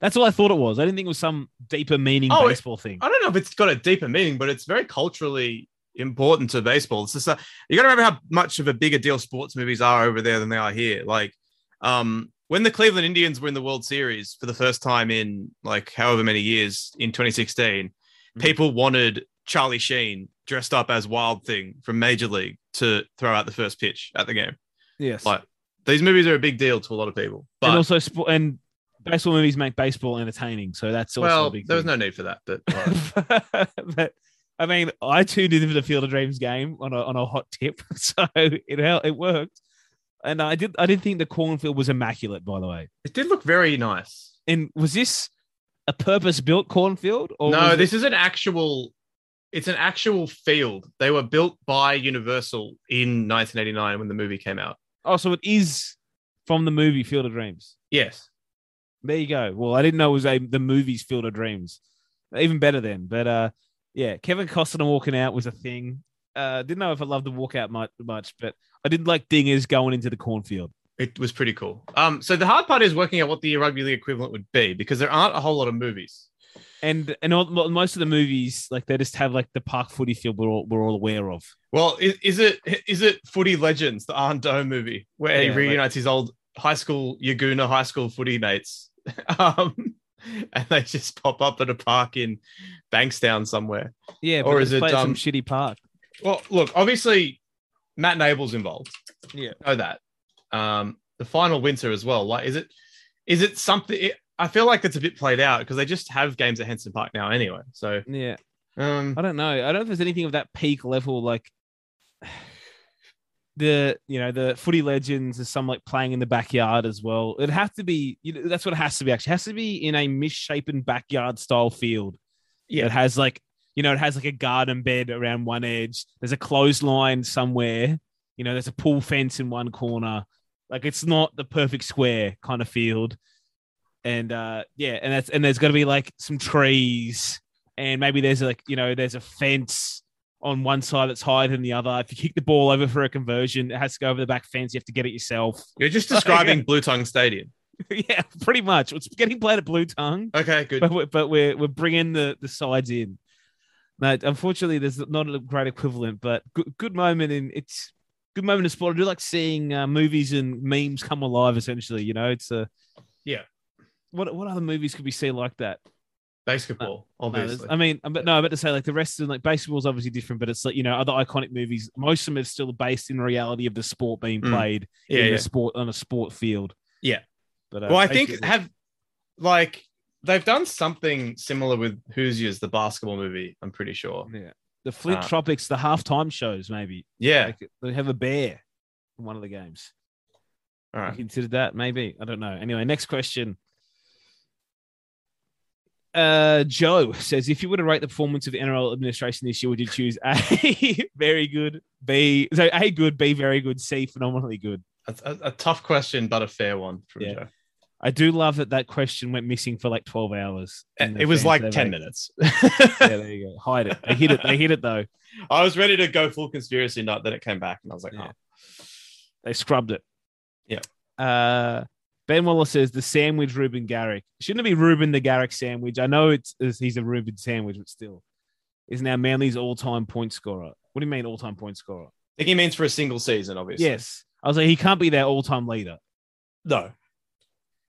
That's what I thought it was. I didn't think it was some deeper meaning Oh, it- baseball thing. I don't know if it's got a deeper meaning, but it's very culturally important to baseball. It's just a, you got to remember how much of a bigger deal sports movies are over there than they are here. Like, um, when the Cleveland Indians were in the World Series for the first time in like however many years in 2016, Mhm. people wanted Charlie Sheen dressed up as Wild Thing from Major League to throw out the first pitch at the game. Yes. Like, these movies are a big deal to a lot of people. But and also sport and baseball movies make baseball entertaining, so that's also well, a big there was no need for that. But but I mean, I tuned into the Field of Dreams game on a on a hot tip, so it it worked. And I did I didn't think the cornfield was immaculate, by the way. it did look very nice. And was this a purpose built cornfield? Or no, this it- is an actual. It's an actual field. They were built by Universal in 1989 when the movie came out. oh, so it is from the movie Field of Dreams. Yes, There you go. Well, I didn't know it was a the movie's Field of Dreams. Even better then. But uh, yeah, Kevin Costner walking out was a thing. Uh, didn't know if I loved the walkout much, much, but I did like dingers going into the cornfield. it was pretty cool. Um, so the hard part is working out what the rugby league equivalent would be because there aren't a whole lot of movies. And and all, most of the movies, like they just have like the park footy field we're all, we're all aware of. Well, is, is it is it Footy Legends, the Anh Do movie, where he Yeah, like- reunites his old high school Yagoona high school footy mates, um, and they just pop up at a park in Bankstown somewhere. Yeah, Or but is it, at some um, shitty park? Well, look, obviously, Matt Nable's involved. Yeah. know that. Um, the final winter as well. Like, is it is it something? It, I feel like it's a bit played out because they just have games at Henson Park now anyway. So Yeah. um, I don't know. I don't know if there's anything of that peak level like the you know the footy legends is some like playing in the backyard as well. It'd have to be you know, that's what it has to be actually. It has to be in a misshapen backyard style field. Yeah. It has like you know, it has like a garden bed around one edge. There's a clothesline somewhere. You know, there's a pool fence in one corner. Like it's not the perfect square kind of field. And uh yeah, and that's and there's gotta be like some trees and maybe there's like you know there's a fence on one side that's higher than the other. If you kick the ball over for a conversion, it has to go over the back fence. You have to get it yourself. you're just describing Bluetongue Stadium. yeah, pretty much. It's getting played at Blue Tongue, Okay, good. but we're, but we're we're bringing the the sides in. No, unfortunately, there's not a great equivalent, but good good moment in it's good moment in sport. I do like seeing uh, movies and memes come alive. Essentially, you know, it's a Yeah. What what other movies could we see like that? Basketball, No, obviously. I mean, but no, I'm about to say like the rest of like is obviously different, but it's like you know other iconic movies. Most of them are still based in reality of the sport being Mm. played yeah, in yeah. the sport on a sport field. Yeah. but uh, Well, I think have like they've done something similar with Hoosiers, the basketball movie. I'm pretty sure. yeah the Flint Uh, Tropics, the halftime shows maybe Yeah. like, they have a bear in one of the games. All I right. considered that maybe I don't know. Anyway, next question. Uh, Joe says, if you were to rate the performance of the NRL administration this year, would you choose A, very good, B, so A, good, B, very good, C, phenomenally good? A, a, a tough question, but a fair one from Yeah. Joe. I do love that that question went missing for like 12 hours. It was like survey. 10 minutes. Yeah, there you go. Hide it. They hit it. They hit it though. I was ready to go full conspiracy nut, then it came back, and I was like, Yeah. oh, They scrubbed it. Yeah. Uh, ben Wallace says the sandwich Reuben Garrick. Shouldn't it be Reuben the Garrick sandwich? I know it's, he's a Reuben sandwich, but still, is now Manly's all-time point scorer. What do you mean all-time point scorer? I think he means for a single season, obviously. Yes, I was like he can't be their all-time leader. No.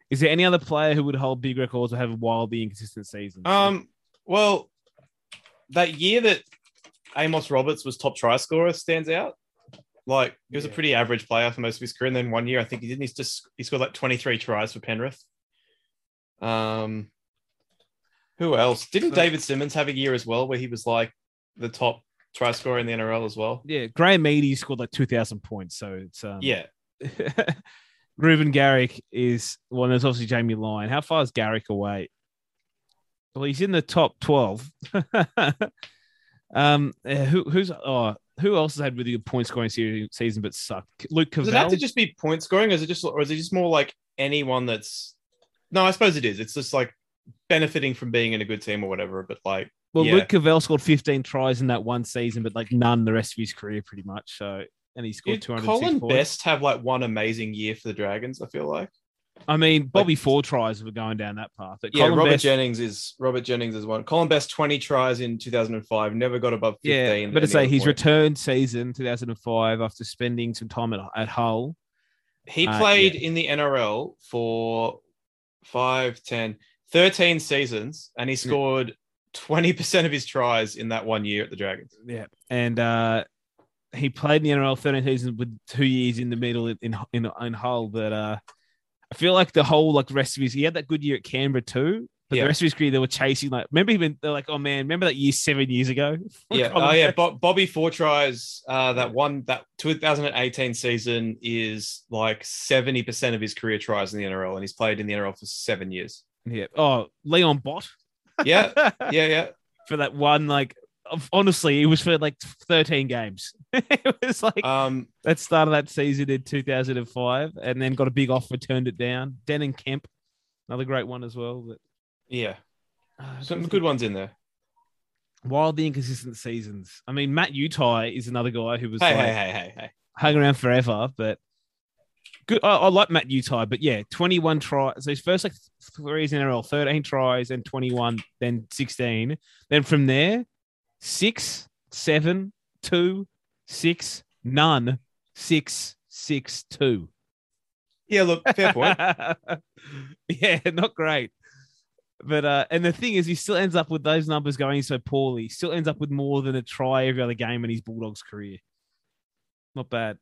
Is there any other player who would hold big records or have a wildly inconsistent seasons? Um, well, that year that Amos Roberts was top try scorer stands out. Like he was a pretty average player for most of his career, and then one year I think he didn't. He's just he scored like twenty three tries for Penrith. Um, who else? Didn't David Simmons have a year as well where he was like the top try scorer in the NRL as well? yeah, Graham Meady scored like two thousand points, so it's um, Yeah, Reuben Garrick is well, there's obviously Jamie Lyon. How far is Garrick away? Well, he's in the top 12. um, uh, who, who's oh, who else has had really good point scoring se- season but sucked? Luke Covell. does it have to just be point scoring, or is it just, or is it just more like anyone that's? No, I suppose it is. It's just like benefiting from being in a good team or whatever. But like, Well, yeah. Luke Covell scored 15 tries in that one season, but like none the rest of his career, pretty much. So, and he scored 200. Colin points. Best have like one amazing year for the Dragons? I feel like. I mean, Bobby four tries were going down that path. But Yeah, Colin Robert Best, Jennings is Robert Jennings is one. Colin Best twenty tries in two thousand and five, never got above fifteen. Yeah, but to say his point. return season 2005 after spending some time at, at Hull. he uh, played in the NRL for 5, 10, 13 seasons, and he scored twenty percent of his tries in that one year at the Dragons. Yeah, and uh, he played in the NRL 13 seasons with two years in the middle in in, in Hull. But uh, I feel like the whole like rest of his he had that good year at Canberra too. But Yeah. the rest of his career, they were chasing like. Remember, even they're like, "Oh man, remember that year seven years ago?" Yeah, Colin oh yeah, Best? Bo- Bobby four tries. Uh, that one that 2018 season is like 70 percent of his career tries in the NRL, and he's played in the NRL for seven years. yeah. Oh, Leon Bott. Yeah, yeah, yeah. for that one, like honestly, it was for like 13 games. it was like Um, that started that season in 2005, and then got a big offer, turned it down. Denan Kemp, another great one as well. But yeah, uh, some good ones in there. wildly inconsistent seasons. I mean, Matt Utai is another guy who was Hey, like, hey, hey, hey, hey. hung around forever, but good. I, I like Matt Utai, but yeah, 21 tries. So his first like three in NRL, 13 tries, and 21, then 16. Then from there, six, seven, two, six, none, six, six, two. Yeah, look, fair point. yeah, not great. But uh, and the thing is, he still ends up with those numbers going so poorly. He still ends up with more than a try every other game in his Bulldogs career. Not bad.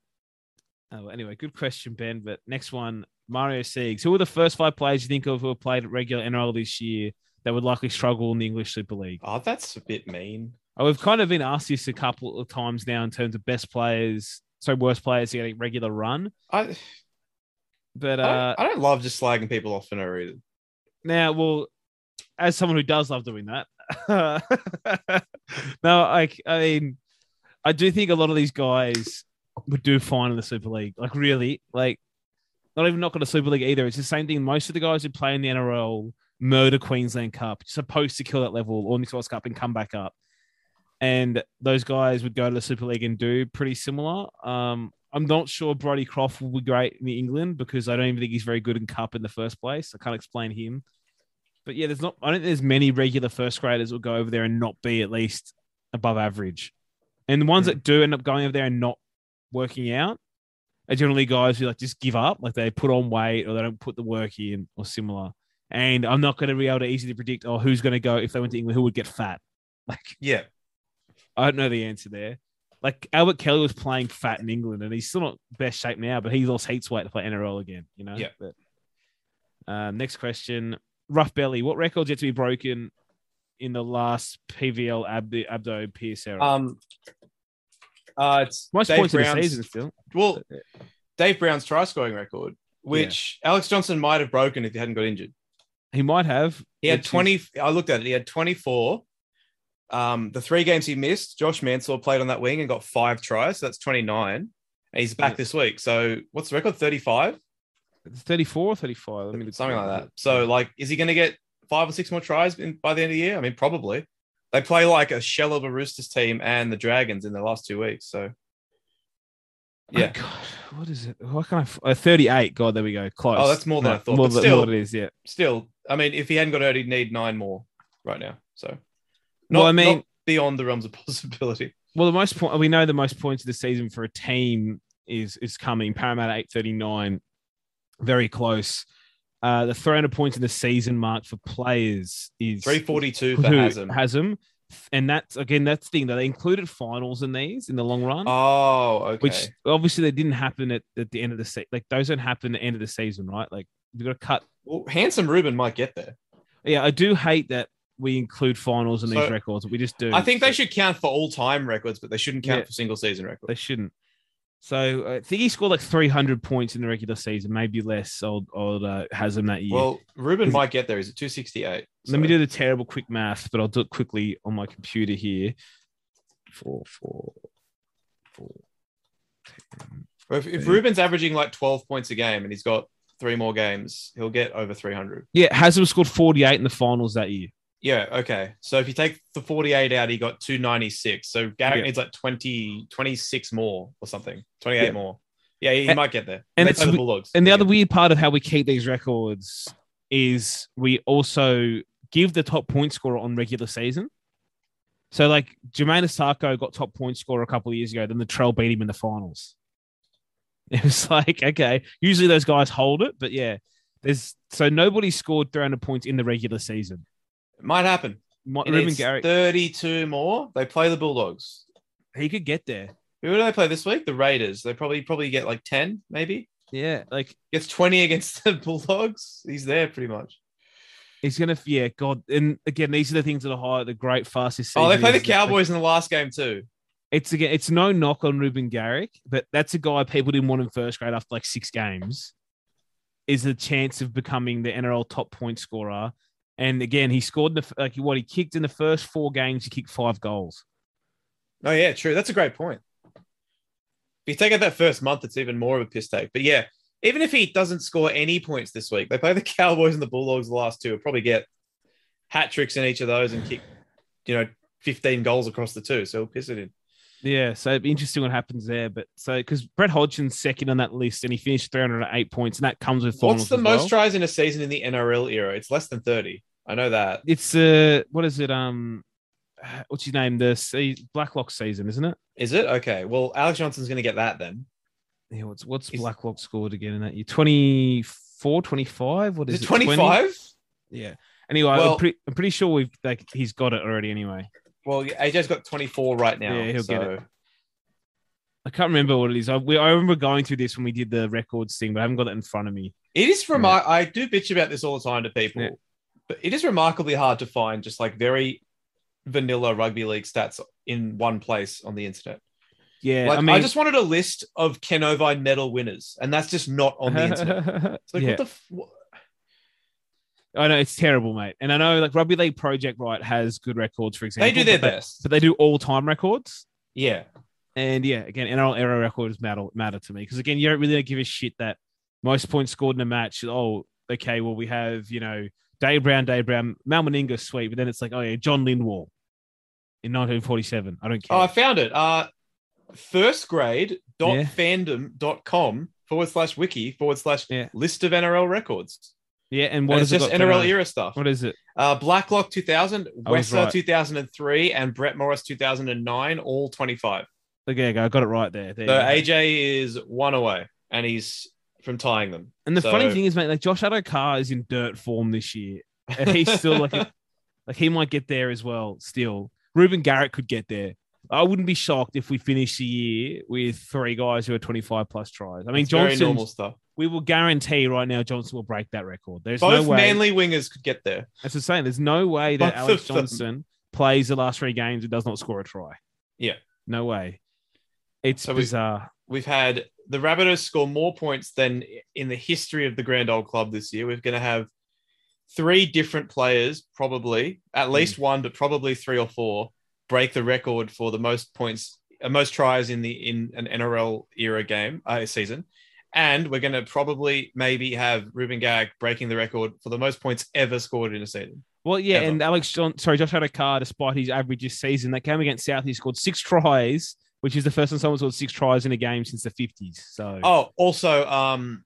Oh, anyway, good question, Ben. But next one, Mario Siegs. Who are the first five players you think of who have played at regular NRL this year that would likely struggle in the English Super League? Oh, that's a bit mean. Oh, we've kind of been asked this a couple of times now in terms of best players, so worst players getting regular run. I, But I, uh, don't, I don't love just slagging people off for no reason. now, well, as someone who does love doing that, no, like I mean, I do think a lot of these guys would do fine in the Super League. Like really, like not even not got a Super League either. It's the same thing. Most of the guys who play in the NRL murder Queensland Cup, supposed to kill that level or New South Wales Cup and come back up. And those guys would go to the Super League and do pretty similar. Um, I'm not sure Brody Croft will be great in England because I don't even think he's very good in Cup in the first place. I can't explain him. But yeah, there's not. I don't think there's many regular first graders will go over there and not be at least above average. And the ones Hmm. that do end up going over there and not working out are generally guys who like just give up, like they put on weight or they don't put the work in or similar. And I'm not going to be able to easily predict, oh, who's going to go if they went to England, who would get fat. Like Yeah. I don't know the answer there. Like Albert Kelly was playing fat in England, and he's still not best shape now, but he lost heaps weight to play NRL again. You know. Yeah. But, um, next question: Rough belly. What records yet to be broken in the last PVL Abdo, Abdo Pierce era? Um. Uh, it's Most Dave points in the season still. Well, Dave Brown's try scoring record, which Alex Johnson might have broken if he hadn't got injured. He might have. He had which is- 20. I looked at it. He had 24. Um, the three games he missed, Josh Mansour played on that wing and got five tries. So that's 29. And he's back Yeah. this week. So what's the record? 35? It's 34 or 35. Let me look Something like that. So, like, is he going to get five or six more tries in, by the end of the year? I mean, probably. They play like a shell of a Roosters team and the Dragons in the last two weeks. So, Oh, yeah. God, what is it? What can I? Uh, 38. God, there we go. Close. Oh, that's more than I thought, More but than still- more than it is. Yeah. Still, I mean, if he hadn't got hurt, he'd need nine more right now. So, Well, I mean- not beyond the realms of possibility. Well, the most point we know the most points of the season for a team is is coming. Parramatta eight thirty nine, very close. Uh, the 300 points in the season mark for players is 342 for who Haslam. has them, and that's again that's the thing that they included finals in these in the long run, Oh, okay. which obviously they didn't happen at, at the end of the season. Like those don't happen at the end of the season, right? Like you've got to cut. well, handsome Reuben might get there. Yeah, I do hate that we include finals in these records. We just do. I think they should count for all time records, but they shouldn't count Yeah. for single season records. They shouldn't. So I think he scored like 300 points in the regular season, maybe less. Old old uh, has him that year. Well, Reuben might get there. He's at 268. Let me do the terrible quick math, but I'll do it quickly on my computer here. Four, four, four. ten. If, if Reuben's averaging like 12 points a game and he's got three more games, he'll get over 300. Yeah, Haslam scored 48 in the finals that year. Yeah. Okay. So if you take the 48 out, he got 296. So Garrick Yeah. needs like 20, 26 more or something, 28 Yeah. more. Yeah, he, And- might get there. and it's the Bulldogs. And the other weird part of how we keep these records is we also give the top point scorer on regular season. So like Jamayne Isaako got top point scorer a couple of years ago, then the trail beat him in the finals. It was like, okay, usually those guys hold it, but yeah, there's so nobody scored 300 points in the regular season. It might happen. It Reuben needs Garrick, 32 more. They play the Bulldogs. he could get there. Who do they play this week? The Raiders. They probably probably get like 10, maybe. Yeah, like Gets 20 against the Bulldogs. He's there pretty much. he's gonna, yeah, God. And again, these are the things that are high, the great fastest. Oh, they season play the is that, like, Cowboys in the last game too. it's again, it's no knock on Reuben Garrick, but that's a guy people didn't want in first grade after like six games. Is a chance of becoming the NRL top point scorer, and again, he scored the like what he kicked in the first four games. He kicked five goals. Oh yeah, true. That's a great point. If you take out that first month, it's even more of a piss take. But yeah, even if he doesn't score any points this week, they play the Cowboys and the Bulldogs the last two. He'll probably get hat tricks in each of those and kick, you know, 15 goals across the two. So he'll piss it in. Yeah, so it'd be interesting what happens there. But so because Brett Hodgson's second on that list, and he finished 308 points, and that comes with finals. What's the most well. tries in a season in the NRL era? It's less than 30. I know that. It's uh, what is it? Um, what's his name? The se- Blacklock season, isn't it? Is it? Okay. Well, Alex Johnson's going to get that then. Yeah, what's what's Is- Blacklock scored again in that year? 24, 25? What is, Is it it? 20? 25? Yeah. Anyway, Well- I'm, pretty, I'm pretty sure we've like he's got it already. Anyway, Well, AJ's got 24 right now. Yeah, he'll get it. I can't remember what it is. I, we, I remember going through this when we did the records thing, but I haven't got it in front of me. It is remar- I do bitch about this all the time to people, Yeah. but it is remarkably hard to find just like very vanilla rugby league stats in one place on the internet. Yeah, Like I I, just wanted a list of Ken Irvine medal winners, and that's just not on the internet. It's like yeah. what the f-? I know it's terrible, mate. And I know like Rugby League Project right has good records, for example. they do their but best. but they do all time records. yeah, And yeah, again, NRL error records matter matter to me because again, you don't really give a shit that most points scored in a match. Oh, okay, well we have you know Dave Brown, Dave Brown, Mal Meninga, sweet, but then it's like oh yeah, John Lindwall in 1947. I don't care. oh, I found it. Uh, first grade dot Yeah. fandom dot com forward slash wiki forward slash Yeah. list of NRL records. Yeah, and What it's is just it got NRL era stuff. What is it? Uh, Blacklock 2000, I Wesser right. 2003, and Brett Morris 2009, all 25. Okay, I got it right there. there So. AJ is one away, and he's from tying them. And the So- funny thing is, mate, like Josh Addo-Carr is in dirt form this year, and he's still like, like he might get there as well. Still, Reuben Garrick could get there. I wouldn't be shocked if we finish the year with three guys who are twenty-five plus tries. I mean, It's very Johnson. normal stuff. We will guarantee right now Johnson will break that record. There's Both no way. manly wingers could get there. That's the same. There's no way that Both Alex. Johnson plays the last three games and does not score a try. Yeah. no way. It's So bizarre. We've had the Rabbitohs score more points than in the history of the Grand Old Club this year. We're going to have three different players, probably at least one, but probably three or four, break the record for the most points, uh, most tries in the in an NRL era game uh, season. And we're going to probably maybe have Reuben Garrick breaking the record for the most points ever scored in a season. Well, yeah, ever. and Alex John, sorry, Josh Addo-Carr, despite his average this season, that game against South, he scored six tries, which is the first time someone scored six tries in a game since the fifties. So, Oh, also, um,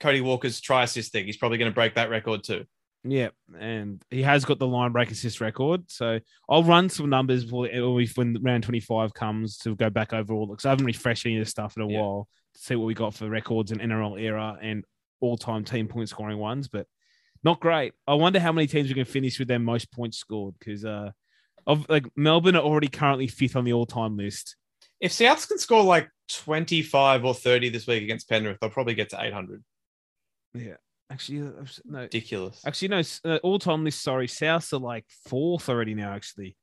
Cody Walker's try assist thing. He's probably going to break that record too. yeah, and he has got the line break assist record. So I'll run some numbers before when round twenty five comes to go back over all because I haven't refreshed any of this stuff in a Yeah. while see what we got for records in NRL era and all time team point scoring ones, but not great. I wonder how many teams we can finish with their most points scored because uh, of like Melbourne are already currently fifth on the all time list. If Souths can score like 25 or 30 this week against Penrith, they'll probably get to 800. Yeah, actually, no. Ridiculous. Actually, no. Uh, all time list. Sorry, Souths are like fourth already now. Actually,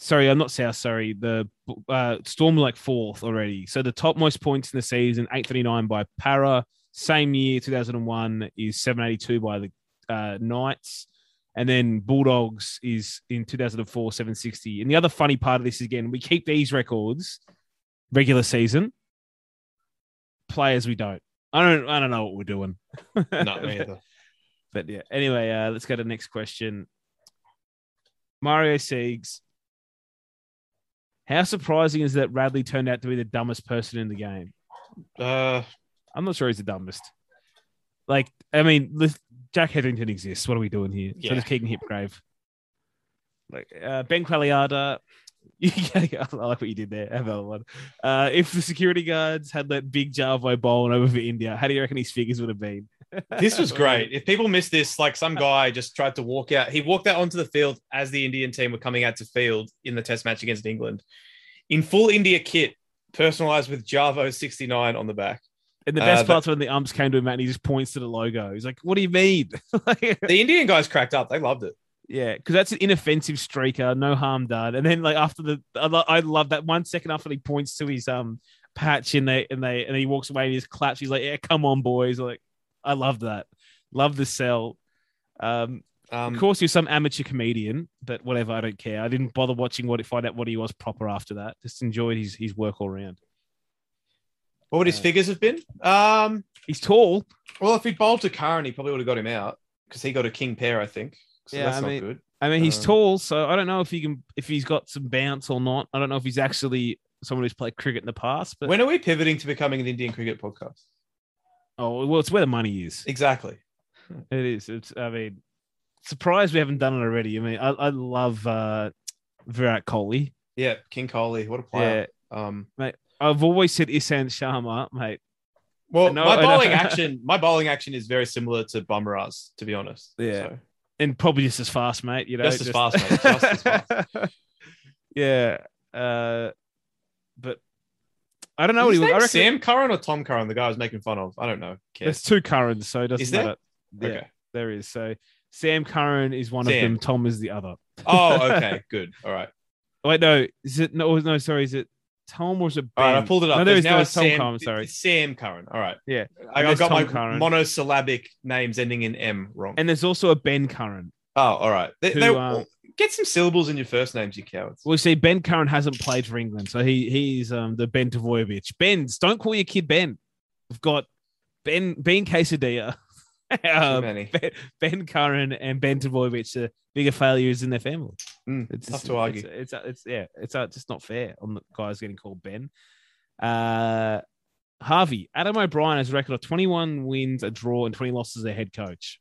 sorry, I'm not South. Sorry, the uh, Storm like fourth already. So the top most points in the season, 839 by Parra. Same year, 2001 is 782 by the uh, Knights, and then Bulldogs is in 2004 760. And the other funny part of this is again, we keep these records regular season. Players we don't. I don't. I don't know what we're doing. Not me either. But yeah. Anyway, uh, let's go to the next question. Mario Siegs. How surprising is that Radley turned out to be the dumbest person in the game? Uh, I'm not sure he's the dumbest. Like, I mean, Jack Hetherington exists. What are we doing here? So Yeah. does Keegan Hipgrave. Like uh, Ben Qualiada. I like what you did there. Have another one. Uh, if the security guards had let Big Jarvo bowling over for India, how do you reckon his figures would have been? This was great. If people missed this, like some guy just tried to walk out. He walked out onto the field as the Indian team were coming out to field in the test match against England in full India kit, personalized with Jarvo 69 on the back. And the Uh, best but- part's when the umps came to him and he just points to the logo. He's like, "What do you mean?" Like, The Indian guys cracked up. They loved it. yeah, because that's an inoffensive streaker, no harm done. And then like after the, I, lo- I love that one second after he points to his um patch and they and they and he walks away and he just claps. He's like, "Yeah, come on, boys!" Like, I love that. Love the sell. Um, Um, of course, he was some amateur comedian, but whatever. I don't care. I didn't bother watching what find out what he was proper after that. Just enjoyed his his work all around. What would his Uh, figures have been? Um, He's tall. well, if he'd bowled to Curran, he probably would have got him out because he got a king pair, I think. So Yeah, that's I not mean- good. I mean, he's Um, tall, so I don't know if he can if he's got some bounce or not. I don't know if he's actually someone who's played cricket in the past. But When are we pivoting to becoming an Indian cricket podcast? Oh well, it's where the money is. Exactly. It is. It's. I mean, surprised we haven't done it already. I mean, I, I love uh, Virat Kohli. Yeah, King Kohli, what a player. Yeah. Um, I've always said Ishant Sharma, mate. well, know- my bowling action, my bowling action is very similar to Bumrah's, to be honest. Yeah. So, and probably just as fast, mate. You know, Just as fast, mate, just as yeah, uh, but I don't know what he was. I reckon Sam Curran or Tom Curran, the guy I was making fun of. I don't know. there's Cares. two Currans, so it doesn't Is there? matter. Yeah, Okay. there is. So Sam Curran is one of them. Tom is the other. Oh, okay. Good. All right. Wait, no, is it no? No, sorry, is it Tom or is it Ben? All right. I pulled it up. No, there There's is now no Tom Sam, Curran. Sorry, Sam Curran. All right. Yeah. I, I got Tom my Curran. monosyllabic names ending in M wrong. and there's also a Ben Curran. oh, all right. They, Who, they- um, get some syllables in your first names, you cowards. Well, see, Ben Curran hasn't played for England, so he he's um the Ben Tavoyevich. Ben's don't call your kid Ben. We've got Ben Ben Quesadilla, uh, ben, ben Curran, and Ben Tavoyevich are bigger failures in their family. Mm, It's tough just- to argue. It's, it's, it's yeah, it's uh, just not fair on the guys getting called Ben. Uh, Harvey Adam O'Brien has a record of 21 wins, a draw, and 20 losses as a head coach.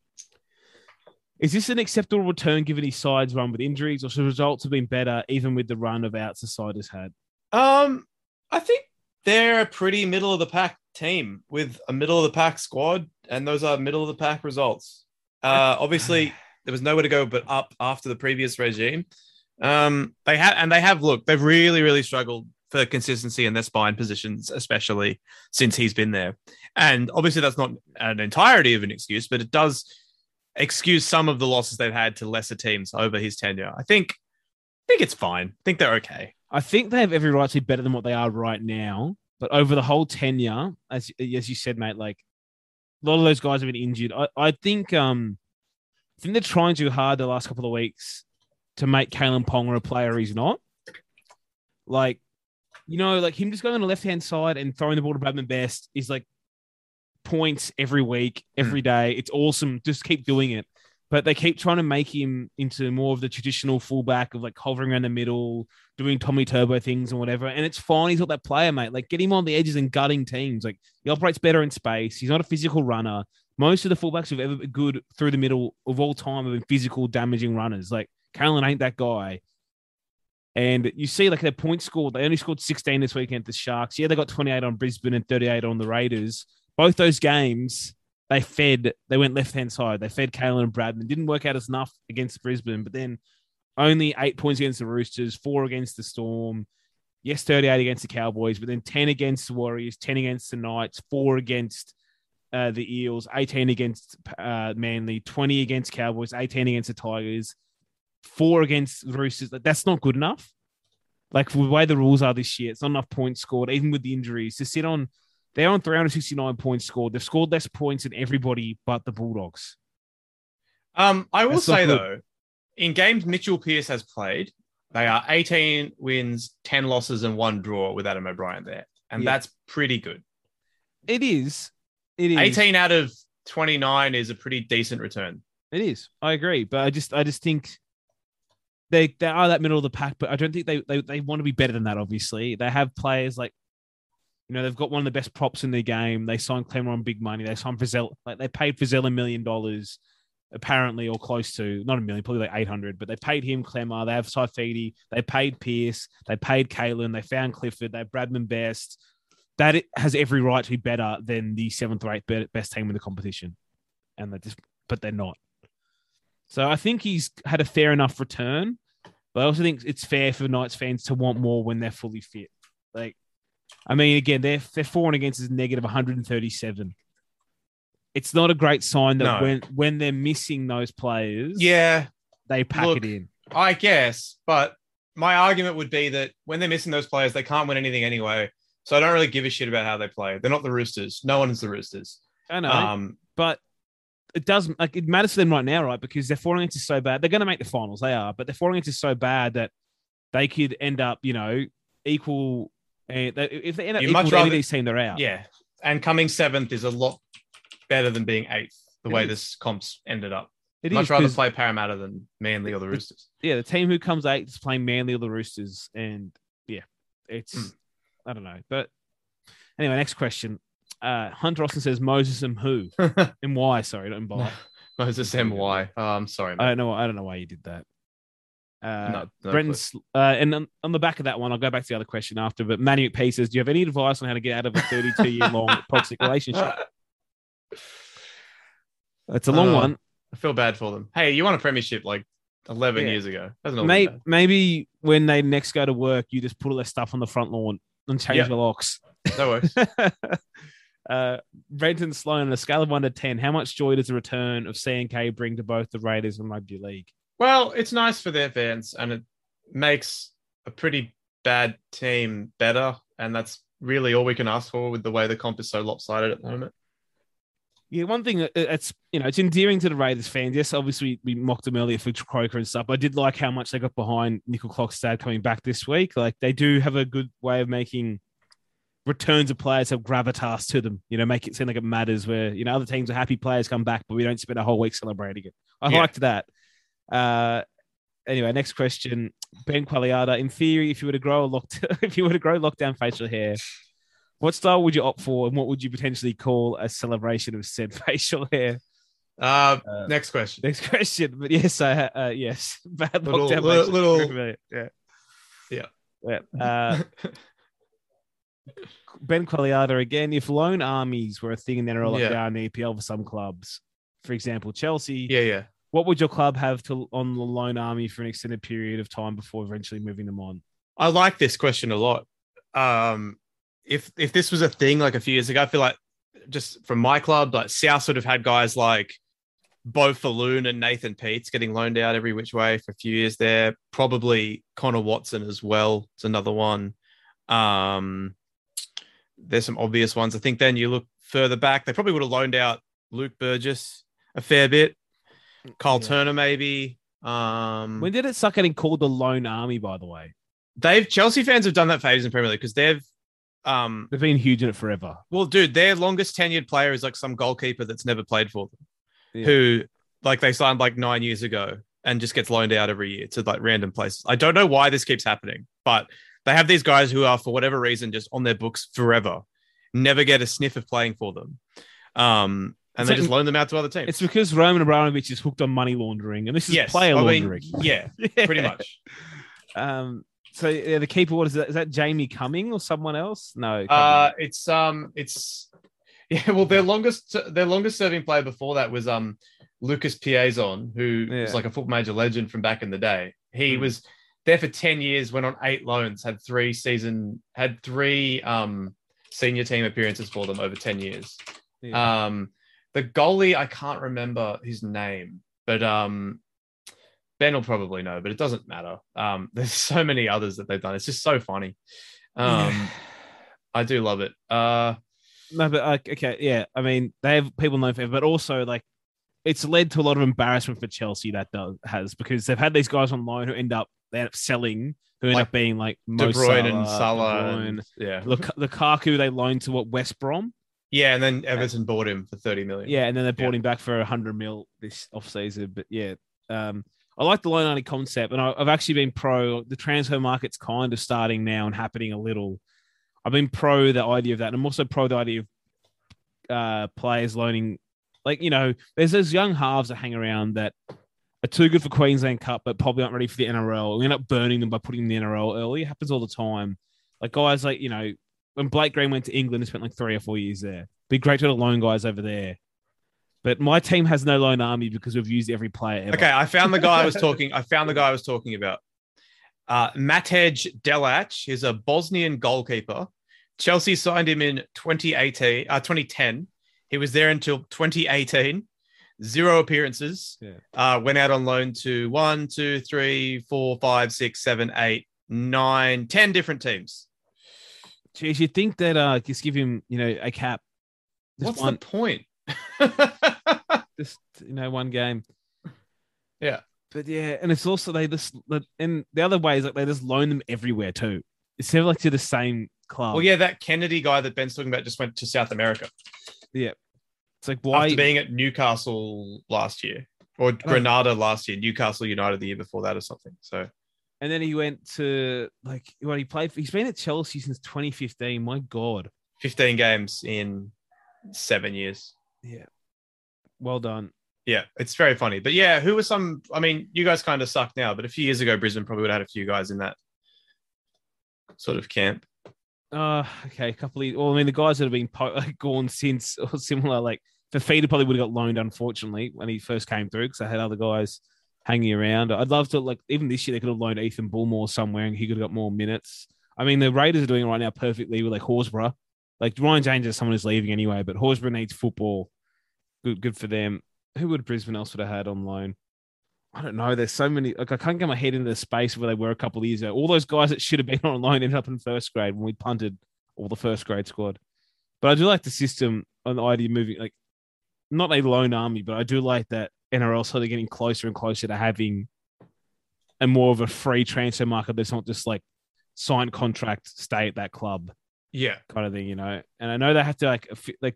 Is this an acceptable return given his side's run with injuries, or should results have been better even with the run of outs the side has had? Um, I think they're a pretty middle of the pack team with a middle of the pack squad, and those are middle of the pack results. Uh, obviously, there was nowhere to go but up after the previous regime. Um, they have and they have looked. they've really, really struggled for consistency in their spine positions, especially since he's been there. And obviously, that's not an entirety of an excuse, but it does excuse some of the losses they've had to lesser teams over his tenure. I think, I think it's fine. I think they're okay. I think they have every right to be better than what they are right now. But over the whole tenure, as as you said, mate, like a lot of those guys have been injured. I, I think um I think they're trying too hard the last couple of weeks to make Kalyn Ponga a player he's not. Like, you know, like him just going on the left hand side and throwing the ball to Bradman Best is like points every week, every hmm. day. It's awesome. Just keep doing it. But they keep trying to make him into more of the traditional fullback of like hovering around the middle, doing Tommy Turbo things and whatever. And it's fine. He's not that player, mate. Like get him on the edges and gutting teams. Like he operates better in space. He's not a physical runner. Most of the fullbacks who've ever been good through the middle of all time have been physical, damaging runners. Like Kalyn ain't that guy. And you see, like their points scored, they only scored 16 this weekend at the Sharks. Yeah, they got 28 on Brisbane and 38 on the Raiders. Both those games, they fed, they went left hand side. They fed Kalyn and Bradman. Didn't work out as enough against Brisbane, but then only eight points against the Roosters, four against the Storm. Yes, 38 against the Cowboys, but then 10 against the Warriors, 10 against the Knights, four against uh, the Eels, 18 against uh, Manly, 20 against Cowboys, 18 against the Tigers, four against the Roosters. That's not good enough. Like the way the rules are this year, it's not enough points scored, even with the injuries. To sit on, they're on 369 points scored. They've scored less points than everybody but the Bulldogs. Um, I will That's say good. though, in games Mitchell Pearce has played, they are 18 wins, 10 losses, and one draw with Adam O'Brien there. And Yeah. that's pretty good. It is. It is. 18 out of 29 is a pretty decent return. It is. I agree, but I just I just think they they are that middle of the pack, but I don't think they they, they want to be better than that. Obviously, they have players like you know they've got one of the best props in their game. They signed Klemmer on big money. They signed Frizzell like they paid Frizzell a million dollars apparently or close to not a million, probably like eight hundred. But they paid him Klemmer. They have Saifiti. They paid Pierce. They paid Kalyn. They found Clifford. They have Bradman Best. That has every right to be better than the seventh or eighth best team in the competition, and they just but they're not. So I think he's had a fair enough return, but I also think it's fair for Knights fans to want more when they're fully fit. Like, I mean, again, they're they're for and against is negative 137. It's not a great sign that No. when when they're missing those players, Yeah, they pack Look, it in. I guess. But my argument would be that when they're missing those players, they can't win anything anyway. So I don't really give a shit about how they play. They're not the Roosters. No one is the Roosters. I know, Um, but it doesn't like it matters to them right now, right? Because they're falling into so bad. They're going to make the finals, they are, but they're falling into so bad that they could end up, you know, equal. And if they end up equal to any of these team, they're out. yeah. And coming seventh is a lot better than being eighth, the It way is. this comps ended up. It much is, rather play Parramatta than Manly or the Roosters. yeah, the team who comes eighth is playing Manly or the Roosters, and yeah, it's Mm. I don't know, but anyway, next question. Uh, Hunter Austin says Moses and who and why? Sorry, don't by. Moses MY. Oh, I'm sorry. I don't know. I don't know why you did that. Uh, No, no Brenton, uh, and on, on the back of that one, I'll go back to the other question after. But Manny McP says, "Do you have any advice on how to get out of a 32 year long toxic relationship?" It's a long Oh, one. I feel bad for them. Hey, you won a premiership like 11 Yeah. years ago. Maybe, maybe when they next go to work, you just put all their stuff on the front lawn and change Yeah. the locks. No worries. uh, Brenton Sloan, on a scale of one to ten, how much joy does the return of CNK bring to both the Raiders and rugby league? Well, it's nice for their fans and it makes a pretty bad team better. And that's really all we can ask for with the way the comp is so lopsided at the moment. Yeah, one thing that it's you know it's endearing to the Raiders fans. Yes, obviously we mocked them earlier for Croker and stuff. I did like how much they got behind Nickel Clockstad coming back this week. Like they do have a good way of making returns of players have gravitas to them. You know, make it seem like it matters. Where you know other teams are happy players come back, but we don't spend a whole week celebrating it. I Yeah. liked that. Uh, anyway, next question. Ben Qualiata. In theory, if you were to grow a locked, if you were to grow lockdown facial hair, what style would you opt for, and what would you potentially call a celebration of said facial hair? Uh, Uh, next question. Next question, but yes, I, uh, yes, bad Little- lockdown. little- little- yeah, Yeah. yeah. Uh, ben Qualiata again. If loan armies were a thing in the NRL Yeah. they are in the EPL for some clubs, for example, Chelsea, yeah, yeah. What would your club have to on the loan army for an extended period of time before eventually moving them on? I like this question a lot. Um, if if this was a thing like a few years ago, I feel like just from my club, like South sort of had guys like Bo Falloon and Nathan Peats getting loaned out every which way for a few years there. Probably Connor Watson as well. It's another one. Um, there's some obvious ones. I think then you look further back, they probably would have loaned out Luke Burgess a fair bit. Carl Yeah. Turner maybe. Um, When did it start getting called the loan army? By the way, they've Chelsea fans have done that favors in Premier League because they've um they've been huge in it forever. well dude their longest tenured player is like some goalkeeper that's never played for them Yeah. who like they signed like nine years ago and just gets loaned out every year to like random places I don't know why this keeps happening but they have these guys who are for whatever reason just on their books forever never get a sniff of playing for them um and It's they like- just loan them out to other teams It's because Roman Abramovich is hooked on money laundering, and this is yes player I mean, laundering. yeah Yeah. pretty much Um, so yeah, the keeper, what is that? Is that Jamie Cumming or someone else? No. Uh, it's um, it's yeah. Well, their longest their longest serving player before that was um, Lucas Piazon, who was like a football major legend from back in the day. He Hmm. was there for ten years, went on eight loans, had three season, had three um senior team appearances for them over ten years. Yeah. Um, the goalie, I can't remember his name, but um. Ben will probably know, but it doesn't matter. Um, there's so many others that they've done. It's just so funny. Um. I do love it. Uh, no, but like, okay, yeah. I mean, they have people known for, but also like, it's led to a lot of embarrassment for Chelsea. That does has because they've had these guys on loan who end up they end up selling, who end Like up being like De Mo Bruyne and Salah, Salah. De Bruyne. and- yeah. Luk- Lukaku they loaned to what West Brom, Yeah, and then Everton bought him for 30 million. yeah, and then they bought Yeah. him back for a hundred mil this offseason. But yeah, um, I like the loan only concept, and I, I've actually been pro. The transfer market's kind of starting now and happening a little. I've been pro the idea of that, and I'm also pro the idea of uh, players loaning. Like you know, there's those young halves that hang around that are too good for Queensland Cup, but probably aren't ready for the NRL. We end up burning them by putting them in the NRL early. It happens all the time. Like guys, like you know, when Blake Green went to England and spent like three or four years there. Be great to have loan guys over there. But my team has no loan army because we've used every player ever. Okay, I found the guy I was talking. I found the guy I was talking about. Uh, Matej Delac is a Bosnian goalkeeper. Chelsea signed him in 2018, uh, 2010. He was there until 2018. Zero appearances. Yeah. Uh, went out on loan to one, two, three, four, five, six, seven, eight, nine, ten different teams. Jeez, you'd think that uh just give him, you know, a cap. Just What's one, the point? just you know, one game. Yeah. But yeah, and it's also they just and the other way is like they just loan them everywhere too. It's never like to the same club. well, yeah, that Kenedy guy that Ben's talking about just went to South America. Yeah, it's like why after being at Newcastle last year or Granada last year, Newcastle United the year before that or something. So and then he went to like what he played for, he's been at Chelsea since 2015. My God. 15 games in seven years. Yeah. Well done. Yeah, it's very funny. But yeah, who were some? I mean, you guys kind of suck now, but a few years ago, Brisbane probably would have had a few guys in that sort of camp. Uh, okay, a couple of well, I mean, the guys that have been po- like, gone since or similar, like Fafita probably would have got loaned, unfortunately, when he first came through because I had other guys hanging around. I'd love to like even this year they could have loaned Ethan Bullemor somewhere and he could have got more minutes. I mean, the Raiders are doing right now perfectly with like Horsburgh. Like Ryan James is someone who's leaving anyway, but Horsburgh needs football. Good, good for them. Who would Brisbane else would have had on loan? I don't know. There's so many. Like I can't get my head into the space where they were a couple of years ago. All those guys that should have been on loan ended up in first grade when we punted all the first grade squad. But I do like the system on the idea of moving like not a loan army, but I do like that NRL sort of getting closer and closer to having a more of a free transfer market that's not just like sign contract, stay at that club Yeah. kind of thing, you know. And I know they have to like like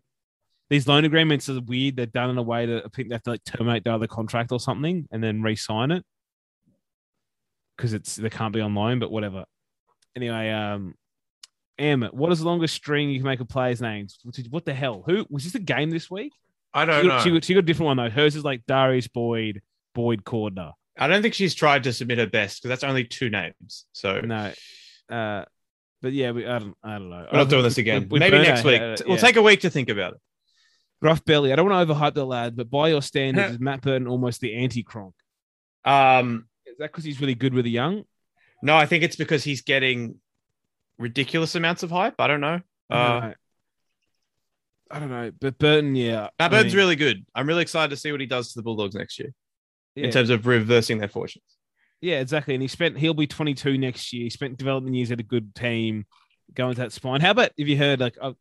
these loan agreements are weird. They're done in a way that I think they have to like terminate the other contract or something and then re-sign it because it's they can't be on loan, but whatever. Anyway, um, Em, what is the longest string you can make a player's names? What What the hell? Who was this a game this week? I don't She know. she, got, she got a different one though. Hers is like Darius Boyd, Boyd Cordner. I don't think she's tried to submit her best because that's only two names. So No, uh, but yeah, we, I don't, I don't know. we're not doing this again. We- we Maybe next our week. head- We'll yeah. take a week to think about it. Gruff belly. I don't want to overhype the lad, but by your standards, is Matt Burton almost the anti-Cronk? Um, Is that because he's really good with the young? no, I think it's because he's getting ridiculous amounts of hype. I don't know. I don't Uh, know. I don't know, but Burton, yeah, I Bird's mean, really good. I'm really excited to see what he does to the Bulldogs next year yeah, in terms of reversing their fortunes. yeah, exactly. And he spent he'll be 22 next year. He spent development years at a good team, going to that spine. How about if you heard like I,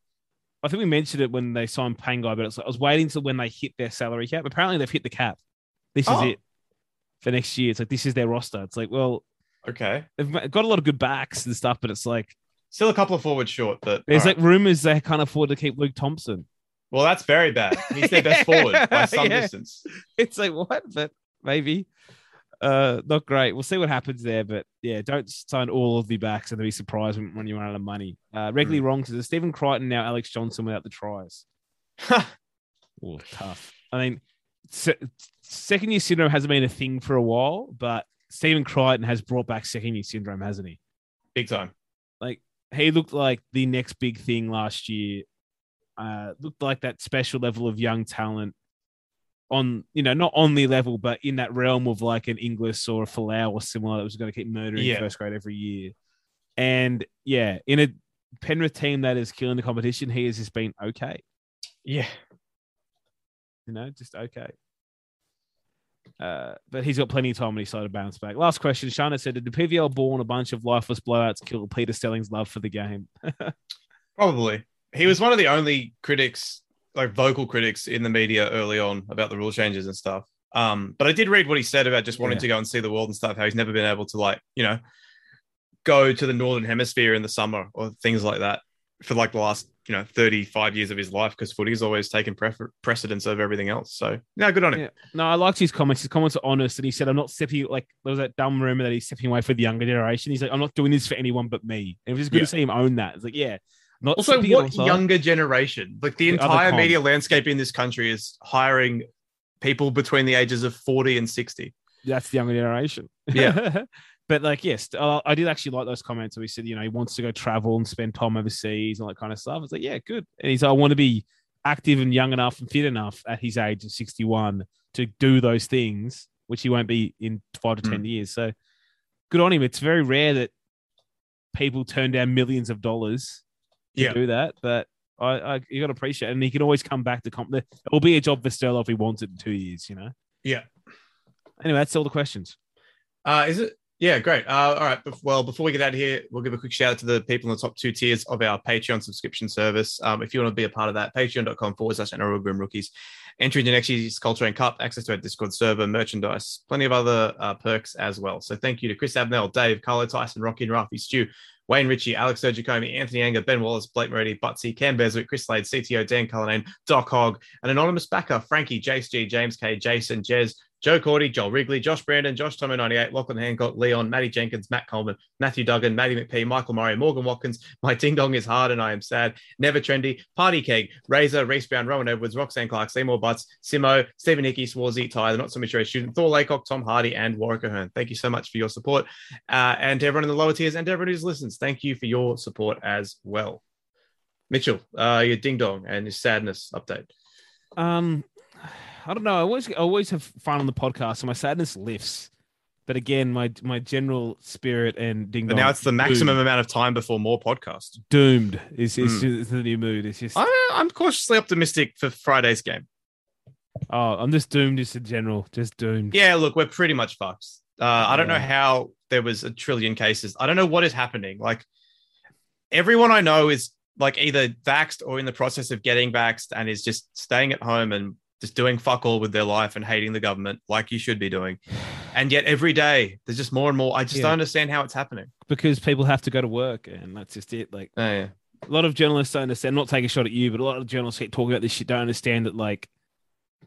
I think we mentioned it when they signed Pangai, but it's like, I was waiting till when they hit their salary cap. Apparently, they've hit the cap. This is Oh. it for next year. It's like this is their roster. It's like well, Okay. they've got a lot of good backs and stuff, but it's like Still a couple of forwards short, but there's all right. like rumors they can't afford to keep Luke Thompson. well, that's very bad. He's their best forward by some Yeah. distance. it's like what but maybe uh not great we'll see what happens there but yeah don't sign all of the backs and be surprised when, when you run out of money uh regularly Hmm. wrong says Stephen Crichton now Alex Johnson without the tries oh tough I mean se- second year syndrome hasn't been a thing for a while but Stephen Crichton has brought back second year syndrome hasn't he Big time. He looked like the next big thing last year. Uh, looked like that special level of young talent on, you know, not on the level, but in that realm of like an Inglis or a Folau or similar that was going to keep murdering Yeah. first grade every year. And yeah, in a Penrith team that is killing the competition, he has just been okay. Yeah. You know, just okay. Uh, but he's got plenty of time when he started to bounce back. Last question. Shana said, Did the PVL ball and a bunch of lifeless blowouts kill Peter Sterling's love for the game? Probably. He was one of the only critics, like vocal critics in the media early on about the rule changes and stuff. Um, but I did read what he said about just wanting Yeah. to go and see the world and stuff, how he's never been able to like, you know, go to the northern hemisphere in the summer or things like that for like the last, you know, 35 years of his life because footy's always taken prefer- precedence over everything else. So yeah, good on him. Yeah. No, I liked his comments. His comments are honest, and he said, "I'm not stepping like there was that dumb rumor that he's stepping away for the younger generation." He's like, "I'm not doing this for anyone but me." And it was just good Yeah. to see him own that. It's like, yeah, not Also, what younger generation? Like the The entire media landscape in this country is hiring people between the ages of 40 and 60. That's the younger generation. Yeah. but like, yes, uh, I did actually like those comments. Where he said, you know, he wants to go travel and spend time overseas and all that kind of stuff. It's like, yeah, good. And he's, like, I want to be active and young enough and fit enough at his age of 61 to do those things, which he won't be in five to 10 Mm. years. So good on him. It's very rare that people turn down millions of dollars to Yeah. do that, but I, I you got to appreciate it. And he can always come back to comp. It will be a job for Sterlo if he wants it in two years, you know? Yeah. Anyway, that's all the questions. Uh, is it? Yeah, great. Uh, all right. Well, before we get out of here, we'll give a quick shout out to the people in the top two tiers of our Patreon subscription service. Um, if you want to be a part of that, patreon.com forward slash NRL Grim Rookies. Entry into next year's Culture and Cup, access to our Discord server, merchandise, plenty of other uh, perks as well. So thank you to Chris Abnell, Dave, Carlo Tyson, Rocky and Rafi, Stu, Wayne Ritchie, Alex Sergicomi, Anthony Anger, Ben Wallace, Blake Moretti, Butsy, Cam Beswick, Chris Slade, CTO, Dan Cullinane, Doc Hogg, an anonymous backer, Frankie, Jace G, James K, Jason, Jez, Joe Cordy, Joel Wrigley, Josh Brandon, Josh Tomo 98, Lachlan Hancock, Leon, Matty Jenkins, Matt Coleman, Matthew Duggan, Matty McPhee, Michael Murray, Morgan Watkins, My Ding Dong is Hard and I Am Sad, Never Trendy, Party Keg, Razor, Reese Brown, Rowan Edwards, Roxanne Clark, Seymour Butts, Simo, Stephen Hickey, Swarzy, Ty, the Not So Mature Student, Thor Laycock, Tom Hardy, and Warwick Ahern. Thank you so much for your support. Uh, and to everyone in the lower tiers and everyone who listens, thank you for your support as well. Mitchell, uh, your ding dong and your sadness update. Um, I don't know. I always I always have fun on the podcast, so my sadness lifts. But again, my my general spirit and ding But now it's the maximum amount of time before more podcasts. doomed. Is is, Mm. the new mood. It's just I, I'm cautiously optimistic for Friday's game. oh, I'm just doomed. Just in general, just doomed. Yeah, look, we're pretty much fucked. Uh, I don't know Yeah. how there was a trillion cases. I don't know what is happening. Like everyone I know is like either vaxxed or in the process of getting vaxxed and is just staying at home and just doing fuck all with their life and hating the government like you should be doing. And yet every day there's just more and more. I just Yeah. don't understand how it's happening. because people have to go to work, and that's just it. Like Oh, yeah. a lot of journalists don't understand. Not taking a shot at you, but a lot of journalists keep talking about this shit. Don't understand that like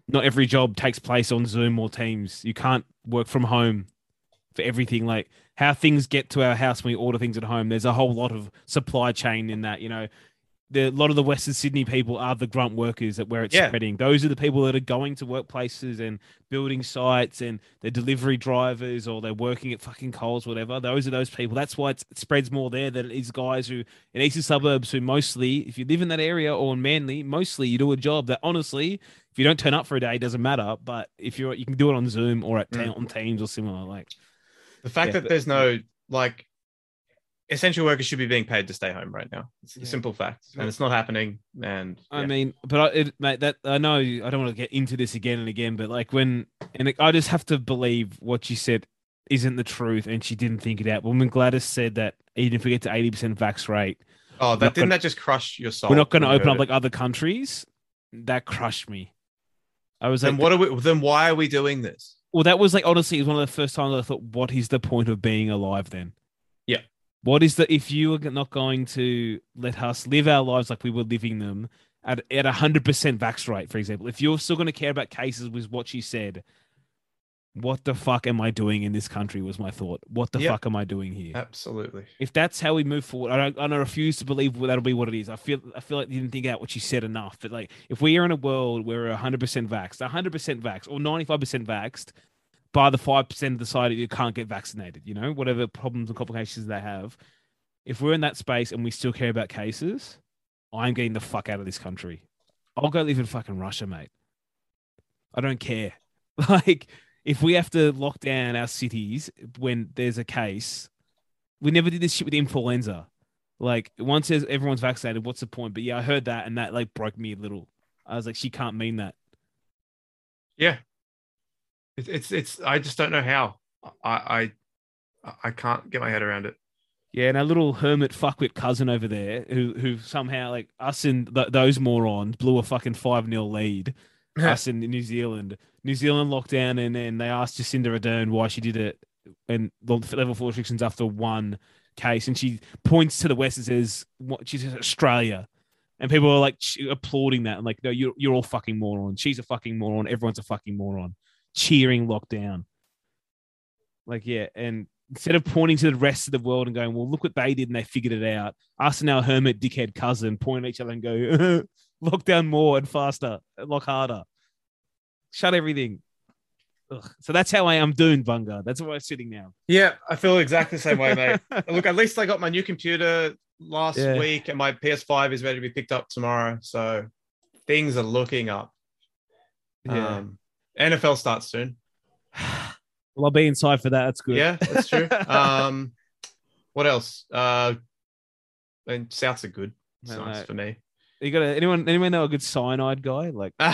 not every job takes place on Zoom or Teams. You can't work from home for everything. Like how things get to our house when we order things at home. There's a whole lot of supply chain in that. You know, the, a lot of the Western Sydney people are the grunt workers that where it's Yeah. spreading. Those are the people that are going to workplaces and building sites and they're delivery drivers or they're working at fucking Coles, whatever. Those are those people. That's why it's, it spreads more there than it is guys who in eastern suburbs who mostly, if you live in that area or in Manly, mostly you do a job that honestly, if you don't turn up for a day, it doesn't matter. But if you're, you can do it on Zoom or at Mm. on Teams or similar. Like, The fact Yeah, that but- there's no like essential workers should be being paid to stay home right now. It's Yeah. a simple fact. And it's not happening. And I mean, but I, it, mate, that I know I don't want to get into this again and again, but like when, and I just have to believe what you said isn't the truth, and she didn't think it out. But when Gladys said that even if we get to eighty percent vax rate, oh, that didn't gonna- that just crush your soul? we're not going to open up it? like other countries. That crushed me. I was Then like, what are we then why are we doing this? Well, that was like honestly, it was one of the first times I thought, what is the point of being alive then? What is the if you are not going to let us live our lives like we were living them at at a hundred percent vax rate, for example, if you're still going to care about cases, was what she said. What the fuck am I doing in this country? Was my thought. What the Yeah. fuck am I doing here? Absolutely. if that's how we move forward, I don't, I don't refuse to believe that'll be what it is. I feel, I feel like you didn't think out what she said enough. But like, if we are in a world where we're 100% vaxxed, 100% vaxxed, or 95% vaxxed, by the 5% decided you can't get vaccinated, you know, whatever problems and complications they have. If we're in that space and we still care about cases, I'm getting the fuck out of this country. I'll go live in fucking Russia, mate. I don't care. Like, if we have to lock down our cities when there's a case, we never did this shit with influenza. Like once everyone's vaccinated, what's the point? But yeah, I heard that and that like broke me a little. I was like, she can't mean that. Yeah. It, it's it's I just don't know how. I I I can't get my head around it. Yeah, and our little hermit fuckwit cousin over there, who who somehow like us and th- those morons blew a fucking five 0 lead. us in New Zealand, New Zealand lockdown, and then they asked Jacinda Ardern why she did it, and the level four restrictions after one case, and she points to the West and says, "What?" She says Australia, and people are like applauding that, and like, no, you're you're all fucking morons. She's a fucking moron. Everyone's a fucking moron. Cheering lockdown. Like, yeah, and instead of pointing to the rest of the world and going, well, look what they did and they figured it out, us and our hermit dickhead cousin point at each other and go, lockdown more and faster, lock harder, shut everything. Ugh. So that's how I am doing, Bunga. That's where I'm sitting now. Yeah, I feel exactly the same way, mate. Look, at least I got my new computer last Yeah. week and my PS5 is ready to be picked up tomorrow. So things are looking up. Yeah. Um, NFL starts soon. well, I'll be inside for that. That's good. Yeah, that's true. um, what else? Uh, and Souths are good. It's No, nice no. for me. you got a, anyone? Anyone know a good cyanide guy? Like oh,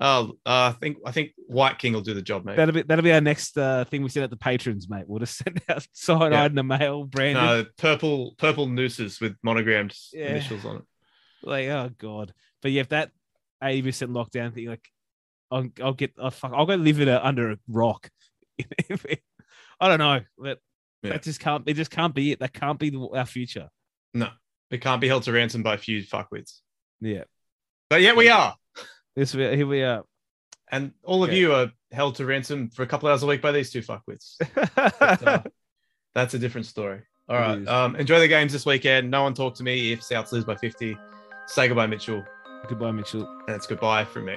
uh, I think I think White King will do the job, mate. that'll be that'll be our next uh, thing we send out the patrons, mate. We'll just send out cyanide Yeah. in the mail, branded. No, purple purple nooses with monogrammed Yeah. initials on it. Like, oh god. But yeah, if that eighty percent lockdown thing, like, I'll, I'll get, I'll, fuck, I'll go live in a, under a rock. I don't know. That Yeah. that just can't. It just can't be it. That can't be the, our future. No, it can't be held to ransom by a few fuckwits. Yeah. But yet we are. This here we are. And all of Yeah. you are held to ransom for a couple of hours a week by these two fuckwits. But, uh, that's a different story. All right. Um, enjoy the games this weekend. No one talk to me if Souths lose by 50. Say goodbye, Mitchell. Goodbye, Mitchell. And it's goodbye from me.